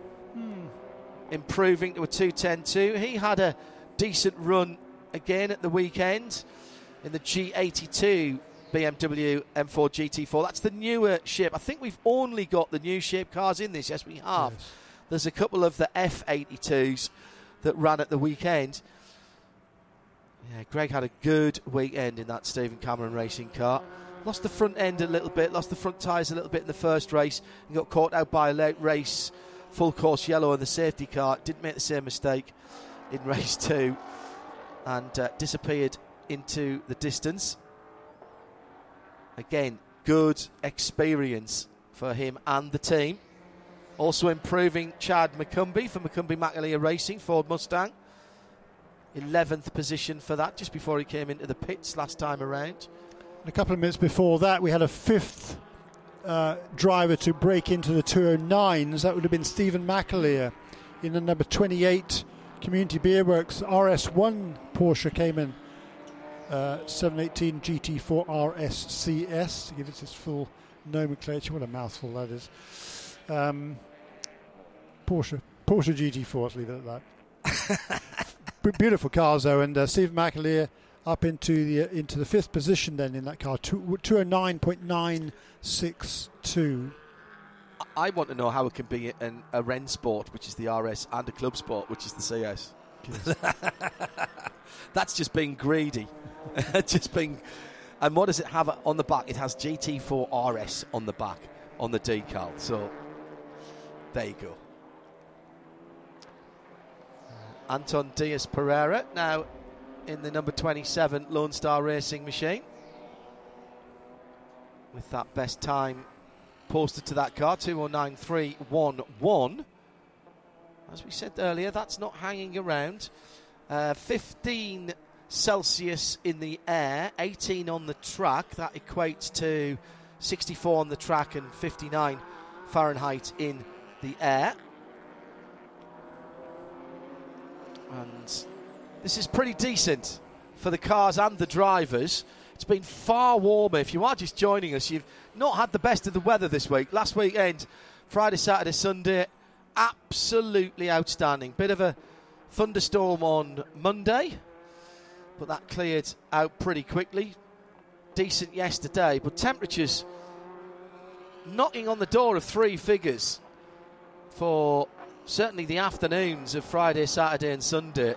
improving to a 210.2. He had a decent run again at the weekend in the G82 BMW M4 GT4. That's the newer ship. I think we've only got the new shape cars in this. Yes, we have. Yes. There's a couple of the F82s that ran at the weekend. Yeah, Greg had a good weekend in that Stephen Cameron racing car. Lost the front end a little bit, lost the front tyres a little bit in the first race, and got caught out by a late race full course yellow in the safety car. Didn't make the same mistake in [LAUGHS] race two and uh, disappeared into the distance. Again, good experience for him and the team. Also improving Chad McCumbee for McCumbee McAleer Racing, Ford Mustang. 11th position for that, just before he came into the pits last time around. And a couple of minutes before that, we had a fifth uh, driver to break into the 209s. That would have been Stephen McAleer in the number 28 Community Beer Works RS1 Porsche came in. Uh, 718 GT4 RSCS to give it its full nomenclature. What a mouthful that is. Um, Porsche Porsche GT4. Let's leave it at that. [LAUGHS] B- beautiful cars though, and uh, Stephen McAleer up into the uh, into the fifth position then in that car, two, 209.962. I want to know how it can be an, a Ren Sport, which is the RS, and a Club Sport, which is the CS. [LAUGHS] That's just being greedy. [LAUGHS] just being. And what does it have on the back? It has GT4 RS on the back, on the decal. So, there you go. Anton Dias Perera now in the number 27 Lone Star Racing machine. With that best time posted to that car, 209.311. As we said earlier, that's not hanging around. Uh, 15 Celsius in the air, 18 on the track. That equates to 64 on the track and 59 Fahrenheit in the air. And this is pretty decent for the cars and the drivers. It's been far warmer. If you are just joining us, you've not had the best of the weather this week. Last weekend, Friday, Saturday, Sunday, absolutely outstanding. Bit of a thunderstorm on Monday, but that cleared out pretty quickly. Decent yesterday, but temperatures knocking on the door of three figures for certainly the afternoons of Friday, Saturday, and Sunday.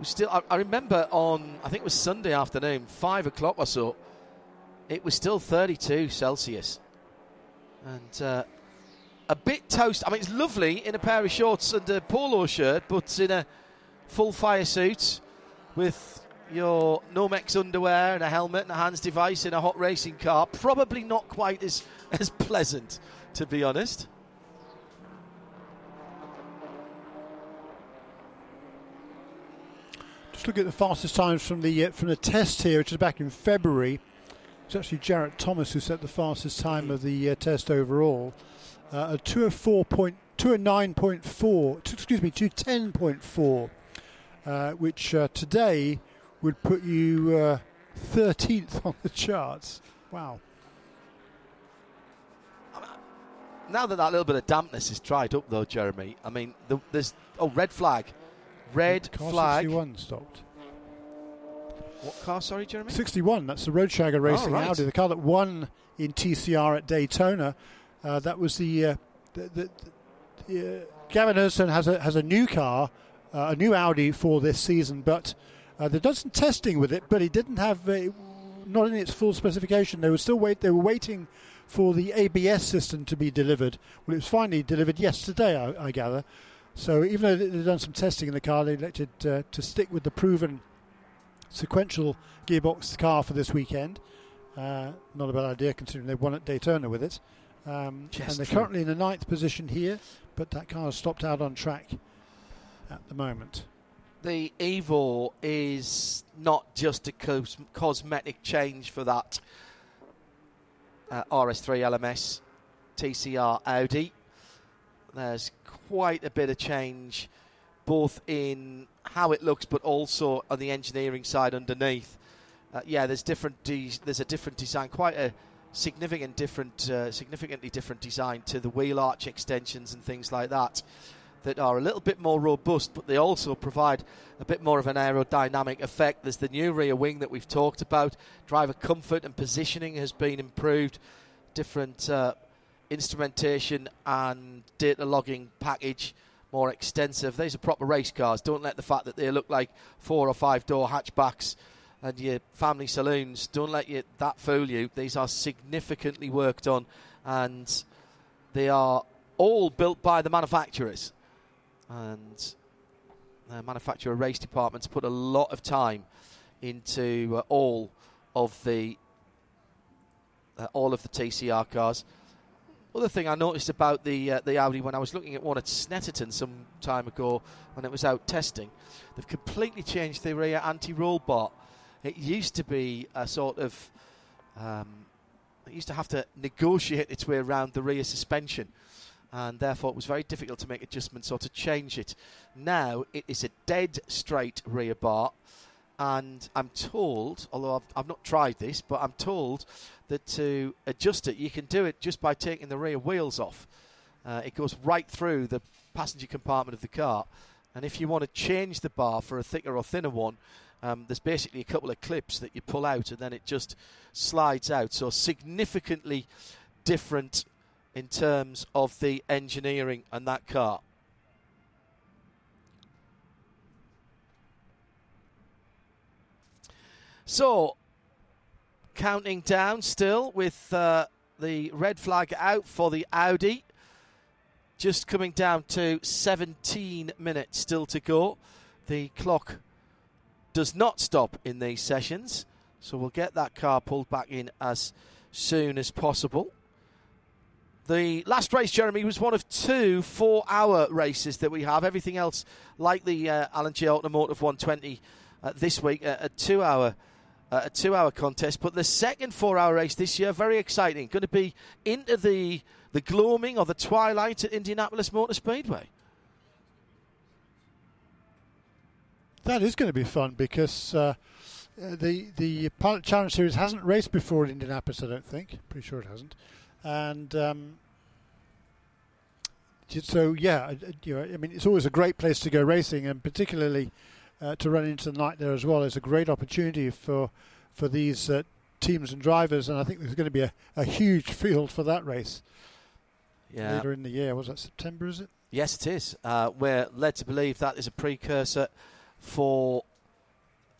We still, I, I remember on, I think it was Sunday afternoon, five o'clock or so. It was still 32 Celsius, and uh, a bit toast. I mean, it's lovely in a pair of shorts and a polo shirt, but in a full fire suit with your Nomex underwear and a helmet and a HANS device in a hot racing car, probably not quite as [LAUGHS] as pleasant, to be honest. Just look at the fastest times from the uh, from the test here, which is back in February. It's actually Jarrett Thomas who set the fastest time of the uh, test overall. Uh, a two of four point two of nine point four. Two, excuse me, two ten point four, uh, which uh, today would put you uh, thirteenth [LAUGHS] on the charts. Wow. Now that that little bit of dampness is dried up, though, Jeremy, I mean, the, there's oh red flag, red Car flag. 61 stopped. What car, sorry, Jeremy? 61. That's the Roadshagger Racing Oh, right. Audi, the car that won in TCR at Daytona. Uh, that was the. Uh, the, the, the uh, Gavin Ernstone has a has a new car, uh, a new Audi for this season, but uh, they've done some testing with it, but it didn't have a, not in its full specification. They were still wait. They were waiting for the ABS system to be delivered. Well, it was finally delivered yesterday, I, I gather. So even though they've done some testing in the car, they elected uh, to stick with the proven sequential gearbox car for this weekend. Uh, not a bad idea considering they won at Daytona with it. Um, and they're true. currently in the ninth position here, but that car has stopped out on track at the moment. the Evo is not just a cos- cosmetic change for that uh, RS3 LMS TCR Audi. There's quite a bit of change, both in how it looks, but also on the engineering side underneath. Uh, yeah, there's different. De- there's a different design, quite a significant different, uh, significantly different design to the wheel arch extensions and things like that that are a little bit more robust, but they also provide a bit more of an aerodynamic effect. There's the new rear wing that we've talked about. Driver comfort and positioning has been improved. Different uh, instrumentation and data logging package more extensive. These are proper race cars. Don't let the fact that they look like four or five door hatchbacks and your family saloons don't let you that fool you. These are significantly worked on and they are all built by the manufacturers and the manufacturer race departments put a lot of time into uh, all of the uh, all of the TCR cars. Other thing I noticed about the uh, the Audi when I was looking at one at Snetterton some time ago when it was out testing, they've completely changed the rear anti-roll bar. It used to be a sort of um, it used to have to negotiate its way around the rear suspension and therefore it was very difficult to make adjustments or to change it. Now it is a dead straight rear bar, and I'm told, although I've, I've not tried this, but I'm told that to adjust it, you can do it just by taking the rear wheels off. Uh, it goes right through the passenger compartment of the car, and if you want to change the bar for a thicker or thinner one, um, there's basically a couple of clips that you pull out, and then it just slides out. So significantly different in terms of the engineering and that car. So, counting down still with uh, the red flag out for the Audi. Just coming down to 17 minutes still to go. The clock does not stop in these sessions, so we'll get that car pulled back in as soon as possible. The last race, Jeremy, was one of two four-hour races that we have. Everything else, like the uh, Alan Jay Automotive 120 uh, this week, a two-hour uh, a two-hour contest. But the second four-hour race this year, very exciting. Going to be into the the gloaming or the twilight at Indianapolis Motor Speedway. That is going to be fun because uh, the the Pilot Challenge Series hasn't raced before in Indianapolis. I don't think. Pretty sure it hasn't. And um, so yeah, you know, I mean, it's always a great place to go racing, and particularly uh, to run into the night there as well is a great opportunity for for these uh, teams and drivers. And I think there's going to be a, a huge field for that race Yeah. later in the year. Was that September? Is it? Yes, it is. Uh, we're led to believe that is a precursor for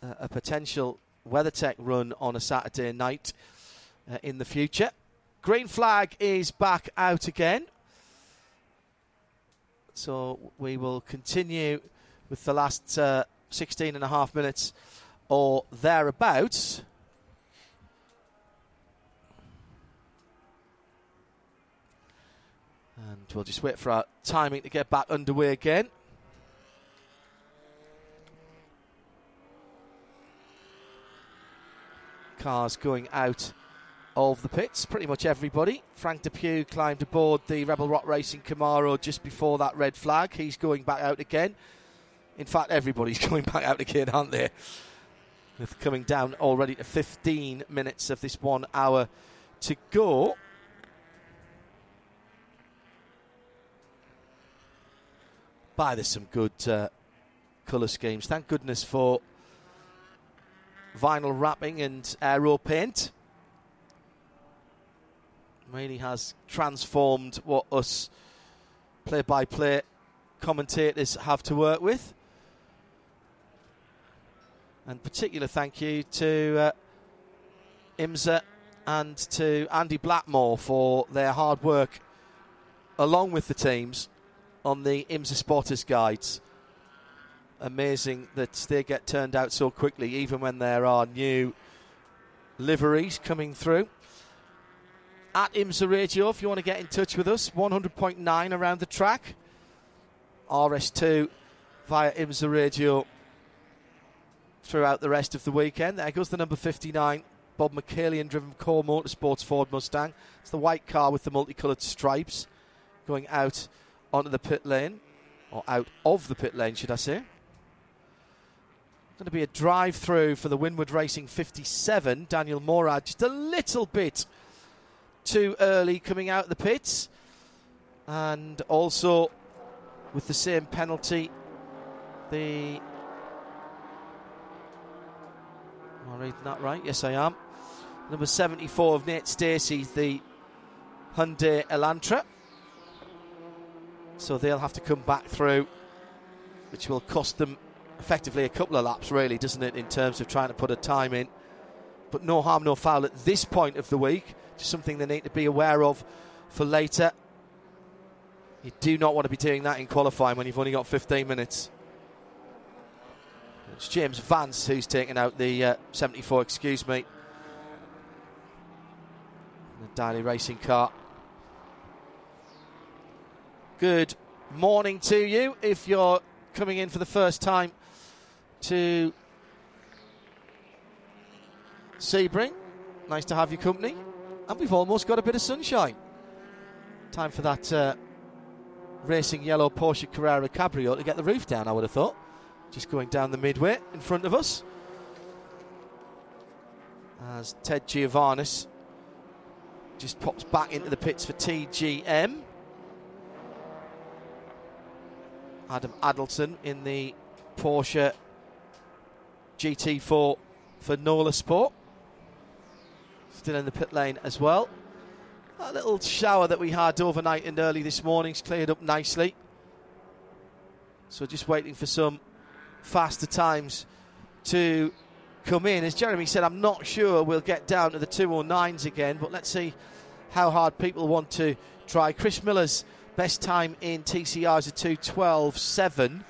uh, a potential WeatherTech run on a Saturday night uh, in the future. Green flag is back out again. So we will continue with the last uh, 16 and a half minutes or thereabouts. And we'll just wait for our timing to get back underway again. Cars going out of the pits, pretty much everybody. Frank Depew climbed aboard the Rebel Rock Racing Camaro just before that red flag. He's going back out again. In fact, everybody's [LAUGHS] going back out again, aren't they? With coming down already to 15 minutes of this one hour to go. By there's some good uh, colour schemes. Thank goodness for vinyl wrapping and aero paint. Really has transformed what us play by play commentators have to work with. And particular thank you to uh, IMSA and to Andy Blackmore for their hard work along with the teams on the IMSA Spotters Guides. Amazing that they get turned out so quickly, even when there are new liveries coming through. At IMSA Radio, if you want to get in touch with us, 100.9 around the track. RS2 via IMSA Radio throughout the rest of the weekend. There goes the number 59, Bob Michaelian driven KohR Motorsports Ford Mustang. It's the white car with the multicoloured stripes going out onto the pit lane, or out of the pit lane, should I say. Going to be a drive through for the Winward Racing 57, Daniel Morad, just a little bit too early coming out of the pits. And also with the same penalty, the Am I reading that right? Yes, I am. Number 74 of Nate Stacey, the Hyundai Elantra. So they'll have to come back through, which will cost them effectively a couple of laps, really, doesn't it, in terms of trying to put a time in. But no harm, no foul at this point of the week. Just something they need to be aware of for later. You do not want to be doing that in qualifying when you've only got 15 minutes. It's James Vance who's taken out the uh, 74, excuse me. The Daly Racing car. Good morning to you if you're coming in for the first time to Sebring. Nice to have your company. And we've almost got a bit of sunshine. Time for that uh, racing yellow Porsche Carrera Cabrio to get the roof down, I would have thought just going down the midway in front of us. As Ted Giovanis just pops back into the pits for TGM. Adam Adelson in the Porsche GT4 for Nola Sport. Still in the pit lane as well. That little shower that we had overnight and early this morning's cleared up nicely. So just waiting for some faster times to come in. As Jeremy said, I'm not sure we'll get down to the 209s again, but let's see how hard people want to try. Chris Miller's best time in TCR is a 212.7.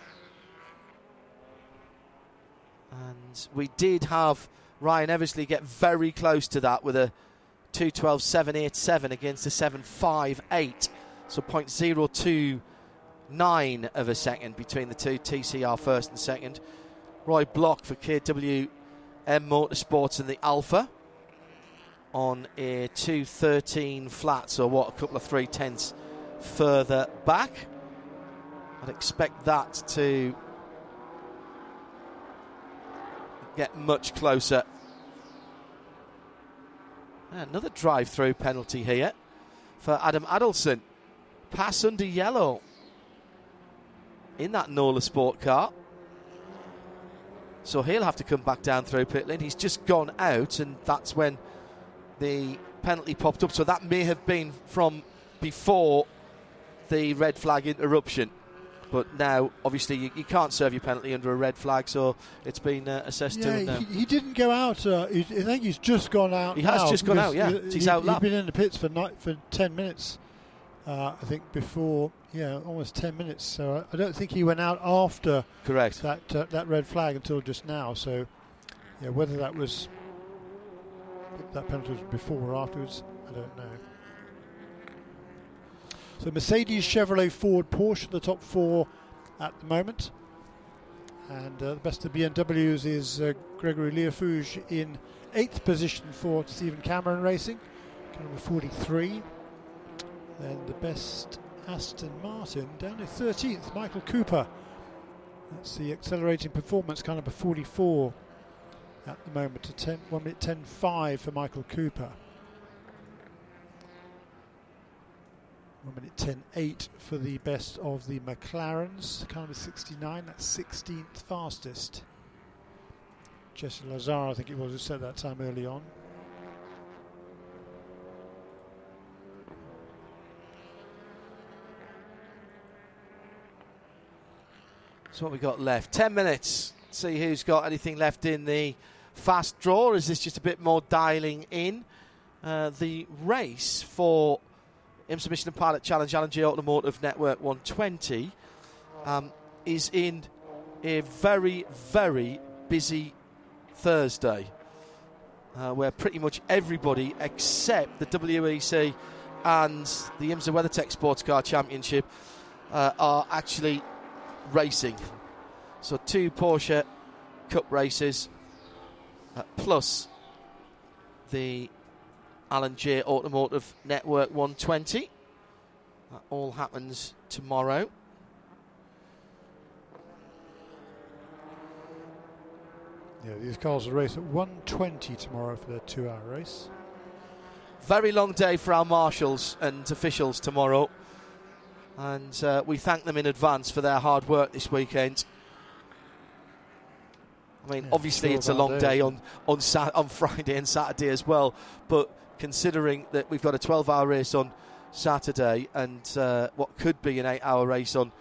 And we did have Ryan Eversley get very close to that with a 212.787 against a 758. So 0.02 nine of a second between the two TCR first and second. Roy Block for KWM Motorsports in the Alfa on a 213 flat, so what, a couple of three tenths further back. I'd expect that to get much closer. Ah, another drive through penalty here for Adam Adelson. Pass under yellow in that Nola Sport car. So he'll have to come back down through pit lane. He's just gone out, and that's when the penalty popped up. So that may have been from before the red flag interruption. But now, obviously, you, you can't serve your penalty under a red flag, so it's been uh, assessed yeah, to. He, uh, he, didn't go out. Uh, he, I think he's just gone out. He has just gone out. Yeah, he, he's out. He's been in the pits for night, for ten minutes. Uh, I think before, yeah, almost 10 minutes. So I, I, don't think he went out after correct that uh, that red flag until just now. So yeah, whether that was that penalty was before or afterwards, I don't know. So Mercedes, Chevrolet, Ford, Porsche, the top four at the moment. And uh, the best of BMWs is uh, Gregory Liefooghe in eighth position for Stephen Cameron Racing, number 43. Then the best Aston Martin down to 13th, Michael Cooper. That's the accelerating performance, kind of a 44 at the moment, to 10, 1 minute 10.5 for Michael Cooper. 1 minute 10.8 for the best of the McLarens, kind of 69, that's 16th fastest. Jesse Lazare, I think it was, who set that time early on. What we got left? Ten minutes. See who's got anything left in the fast draw. Is this just a bit more dialing in? Uh, the race for IMSA Michelin Pilot Challenge Jay Automotive Network 120 um, is in a very, very busy Thursday, uh, where pretty much everybody except the WEC and the IMSA WeatherTech Sports Car Championship uh, are actually racing. So two Porsche Cup races, uh, plus the Alan Jay Automotive Network 120. That all happens tomorrow. Yeah, these cars will race at 120 tomorrow for their two-hour race. Very long day for our marshals and officials tomorrow, and uh, we thank them in advance for their hard work this weekend. I mean, Yeah, obviously sure it's a long day on on Sat- on Friday and Saturday as well, but considering that we've got a 12-hour race on Saturday and uh, what could be an eight-hour race on,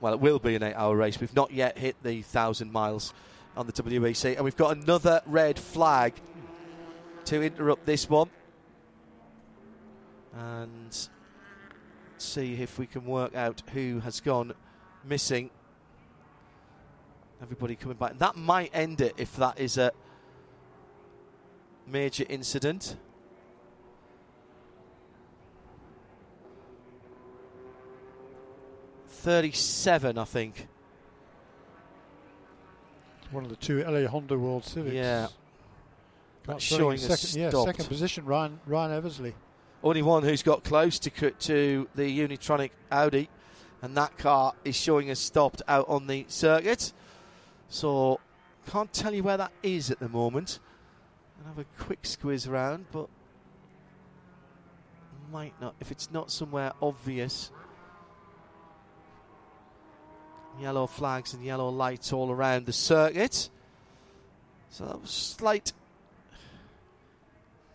well, it will be an eight-hour race. We've not yet hit the thousand miles on the WEC, and we've got another red flag to interrupt this one, and see if we can work out who has gone missing. Everybody coming back. That might end it if that is a major incident. Thirty-seven, I think. One of the two LA Honda World Civics. Yeah. That's showing second, yeah, second position, Ryan Ryan Eversley. Only one who's got close to to the Unitronic Audi, and that car is showing us stopped out on the circuit. So can't tell you where that is at the moment. I'll have a quick squeeze around, but might not if it's not somewhere obvious. Yellow flags and yellow lights all around the circuit. So that was slight.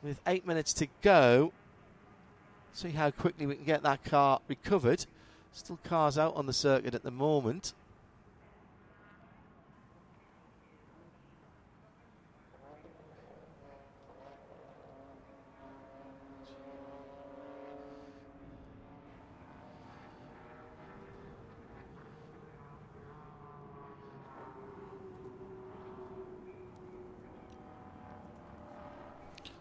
With eight minutes to go, see how quickly we can get that car recovered. Still cars out on the circuit at the moment.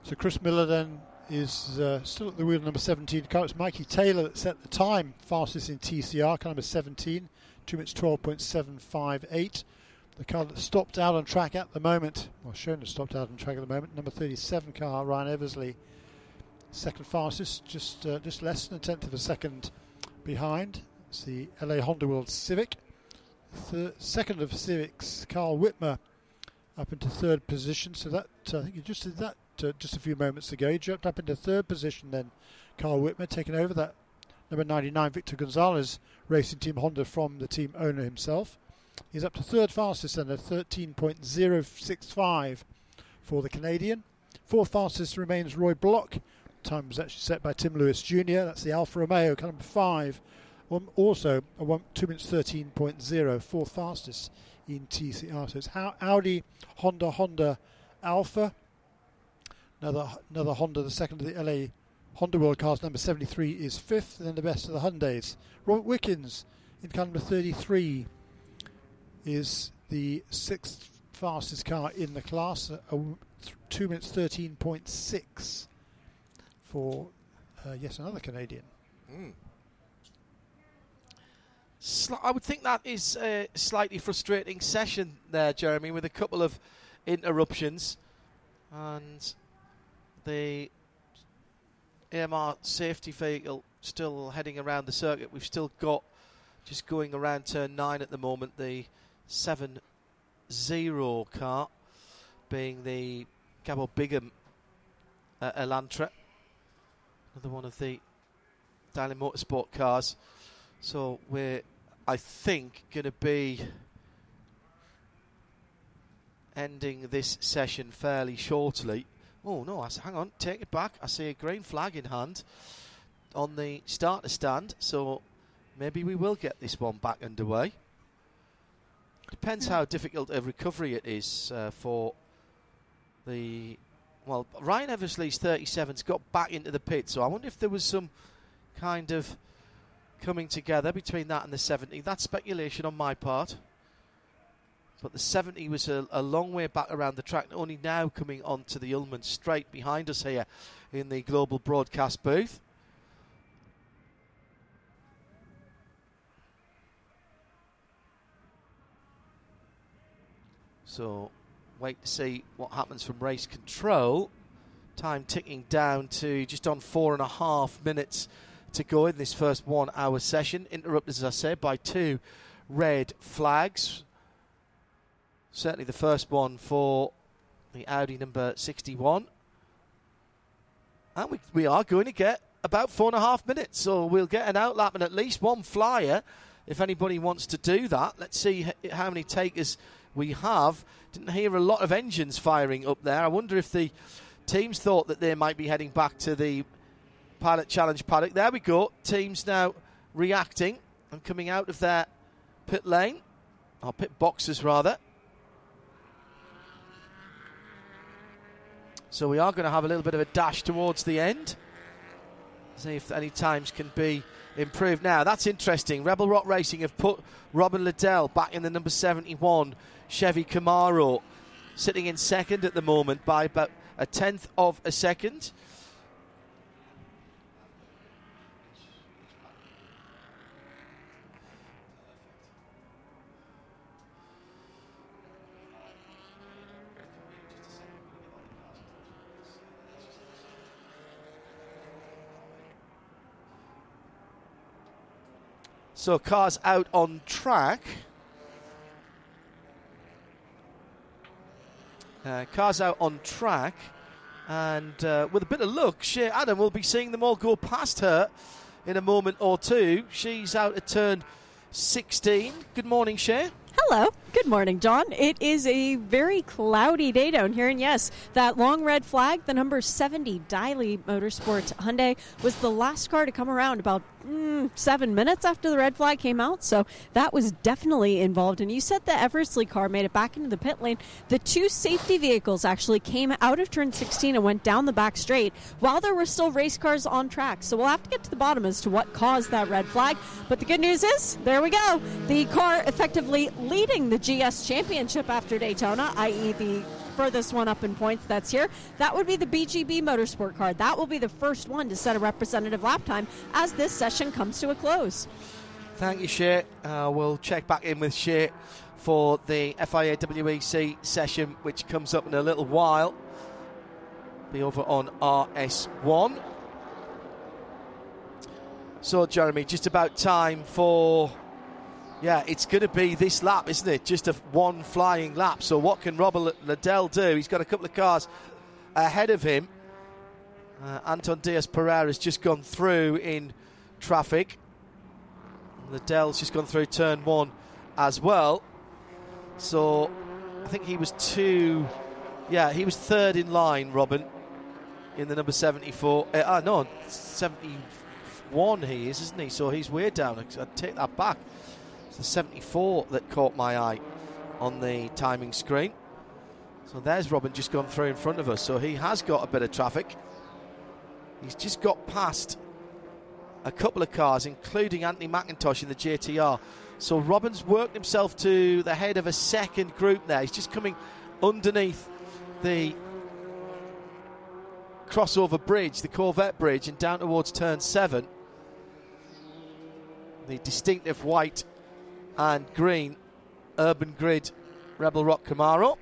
So Chris Miller then is uh, still at the wheel number 17 car. It's Mikey Taylor that set the time fastest in TCR, car number 17, 2 minutes 12.758. The car that stopped out on track at the moment, well, shown to stopped out on track at the moment, number 37 car, Ryan Eversley, second fastest, just uh, just less than a tenth of a second behind. It's the LA Honda World Civic. Second of Civics, Karl Wittmer, up into third position. So that uh, I think you just did that uh, just a few moments ago. He jumped up into third position then. Karl Wittmer taking over that number 99 Victor Gonzalez Racing Team Honda from the team owner himself. He's up to third fastest then a 13.065 for the Canadian. Fourth fastest remains Roy Block. Time was actually set by Tim Lewis Jr. That's the Alfa Romeo, car number five. One, also a one, 2 minutes 13.0, fourth fastest in TCR. So it's Audi, Honda, Honda, Alfa. Another another Honda, the second of the LA Honda World Cars, number 73 is fifth, and then the best of the Hyundais. Robert Wickens in car number 33 is the sixth fastest car in the class, w- th- 2 minutes 13.6 for, uh, yes, another Canadian. Sli- I would think that is a slightly frustrating session there, Jeremy, with a couple of interruptions and the AMR safety vehicle still heading around the circuit. We've still got just going around turn nine at the moment the 7 0 car being the Gabo Bigham uh, Elantra, another one of the Daily Motorsport cars. So we're, I think, going to be ending this session fairly shortly. Oh no! I, hang on, take it back. I see a green flag in hand on the starter stand, so maybe we will get this one back underway. Depends how difficult a recovery it is uh, for the. Well, Ryan Eversley's 37's got back into the pit, so I wonder if there was some kind of coming together between that and the 70. That's speculation on my part. But the 70 was a, a, long way back around the track, only now coming onto the Ulmann straight behind us here in the global broadcast booth. So, wait to see what happens from race control. Time ticking down to just on four and a half minutes to go in this first one hour session. Interrupted, as I said, by two red flags. Certainly the first one for the Audi number 61. And we, we are going to get about four and a half minutes, so we'll get an outlap and at least one flyer if anybody wants to do that. Let's see how many takers we have. Didn't hear a lot of engines firing up there. I wonder if the teams thought that they might be heading back to the Pilot Challenge paddock. There we go. Teams now reacting and coming out of their pit lane, or pit boxes rather. So we are going to have a little bit of a dash towards the end. See if any times can be improved. Now that's interesting. Rebel Rock Racing have put Robin Liddell back in the number 71 Chevy Camaro, sitting in second at the moment by about a tenth of a second. So cars out on track. Uh, cars out on track. And uh, with a bit of luck, Shea Adam will be seeing them all go past her in a moment or two. She's out at turn 16. Good morning, Shea. Hello. Good morning, John. It is a very cloudy day down here, and yes, that long red flag, the number 70 Daily Motorsports Hyundai, was the last car to come around about mm, seven minutes after the red flag came out, so that was definitely involved. And you said the Eversley car made it back into the pit lane. The two safety vehicles actually came out of turn 16 and went down the back straight while there were still race cars on track. So we'll have to get to the bottom as to what caused that red flag. But the good news is, there we go. The car effectively leading the GS Championship after Daytona, i.e., the furthest one up in points that's here. That would be the BGB Motorsport car. That will be the first one to set a representative lap time as this session comes to a close. Thank you, Shea. Uh, we'll check back in with Shea for the FIA WEC session, which comes up in a little while. Be over on RS1. So, Jeremy, just about time for yeah, it's going to be this lap, isn't it? Just a one flying lap. So what can Robert Liddell do? He's got a couple of cars ahead of him. Uh, Anton Dias Perera has just gone through in traffic. Liddell's just gone through turn one as well. So I think he was two. Yeah, he was third in line, Robin, in the number 74. Uh, uh, no, 71 he is, isn't he? So he's way down. I take that back. It's the 74 that caught my eye on the timing screen. So there's Robin just gone through in front of us. So he has got a bit of traffic. He's just got past a couple of cars, including Anthony McIntosh in the JTR. So Robin's worked himself to the head of a second group there. He's just coming underneath the crossover bridge, the Corvette bridge, and down towards turn seven. The distinctive white and green Urban Grid Rebel Rock Camaro.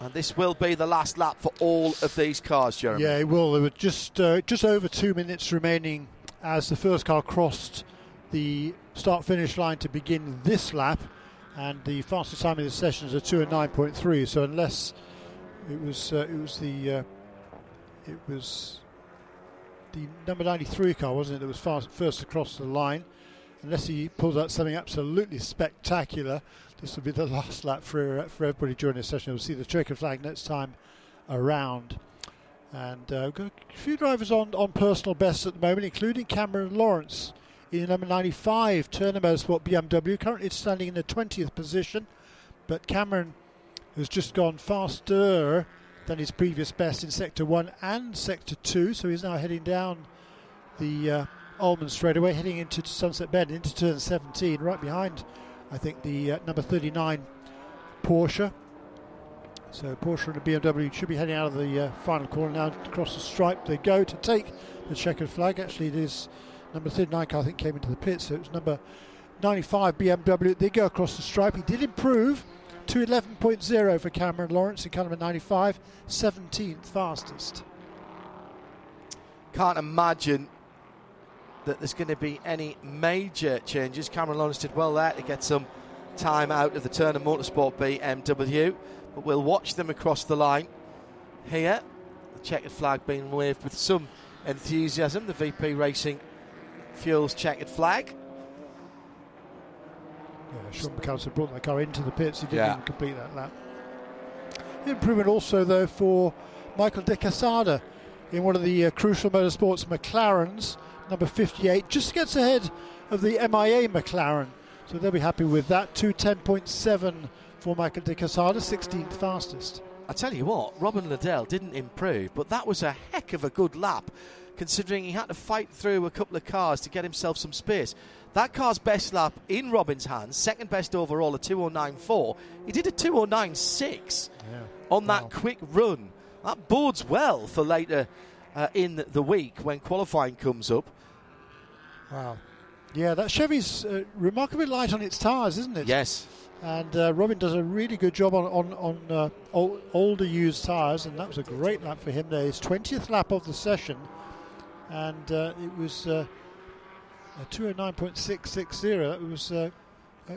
And this will be the last lap for all of these cars, Jeremy. Yeah, it will. There were just uh, just over two minutes remaining as the first car crossed the start-finish line to begin this lap, and the fastest time in the session is a two and nine point three. So unless it was uh, it was the uh, it was the number ninety three car, wasn't it? That was fast, first across the line unless he pulls out something absolutely spectacular, this will be the last lap for, for everybody during this session. We'll see the checkered flag next time around. And uh, a few drivers on, on personal bests at the moment, including Cameron Lawrence in number 95 Turner Motorsport BMW. Currently standing in the 20th position, but Cameron has just gone faster than his previous best in Sector 1 and Sector 2, so he's now heading down the uh, Ulmann straightaway, heading into Sunset Bend, into turn 17, right behind, I think, the uh, number 39 Porsche. So Porsche and the BMW should be heading out of the uh, final corner now across the stripe. They go to take the checkered flag. Actually, it is number 39 car, I think, came into the pit, so it was number 95 BMW. They go across the stripe. He did improve to 11.0 for Cameron Lawrence in car number 95, 17th fastest. Can't imagine that there's going to be any major changes. Cameron Lawrence did well there to get some time out of the Turn Turner Motorsport BMW, but we'll watch them across the line here. The checkered flag being waved with some enthusiasm. The VP Racing Fuels checkered flag. Yeah, Sean McAllister brought that car into the pits. He didn't Yeah. even complete that lap. Improvement also, though, for Michael de Quesada in one of the uh, crucial motorsports McLarens, number 58, just gets ahead of the MIA McLaren. So they'll be happy with that. 210.7 for Michael de Quesada, 16th fastest. I tell you what, Robin Liddell didn't improve, but that was a heck of a good lap, considering he had to fight through a couple of cars to get himself some space. That car's best lap in Robin's hands, second best overall, a 209.4. He did a 209.6 Yeah. on that quick run. That bodes well for later uh, in the week when qualifying comes up. Wow. Yeah, that Chevy's uh, remarkably light on its tyres, isn't it? Yes. And uh, Robin does a really good job on on, on uh, ol- older used tyres, and that was a great lap for him there. His 20th lap of the session, and uh, it was uh, a 209.660. That was uh,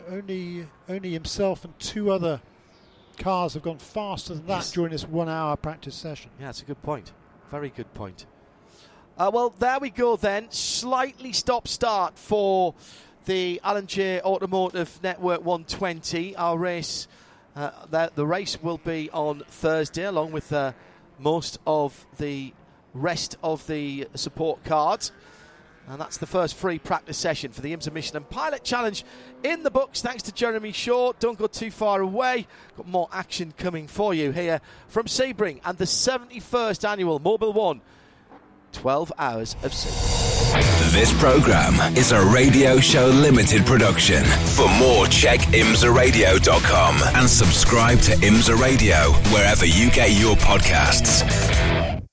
only only himself and two other cars have gone faster than that Yes. during this one-hour practice session. Yeah, that's a good point. Very good point. Uh, well, there we go then. Slightly stop start for the Alan Jay Automotive Network 120. Our race, uh, the, the race will be on Thursday, along with uh, most of the rest of the support cards. And that's the first free practice session for the IMSA Michelin Pilot Challenge in the books. Thanks to Jeremy Shaw. Don't go too far away. Got more action coming for you here from Sebring and the 71st annual Mobil One 12 hours of Sebring. This program is a Radio Show Limited production. For more, check imsaradio.com and subscribe to Imsa Radio wherever you get your podcasts.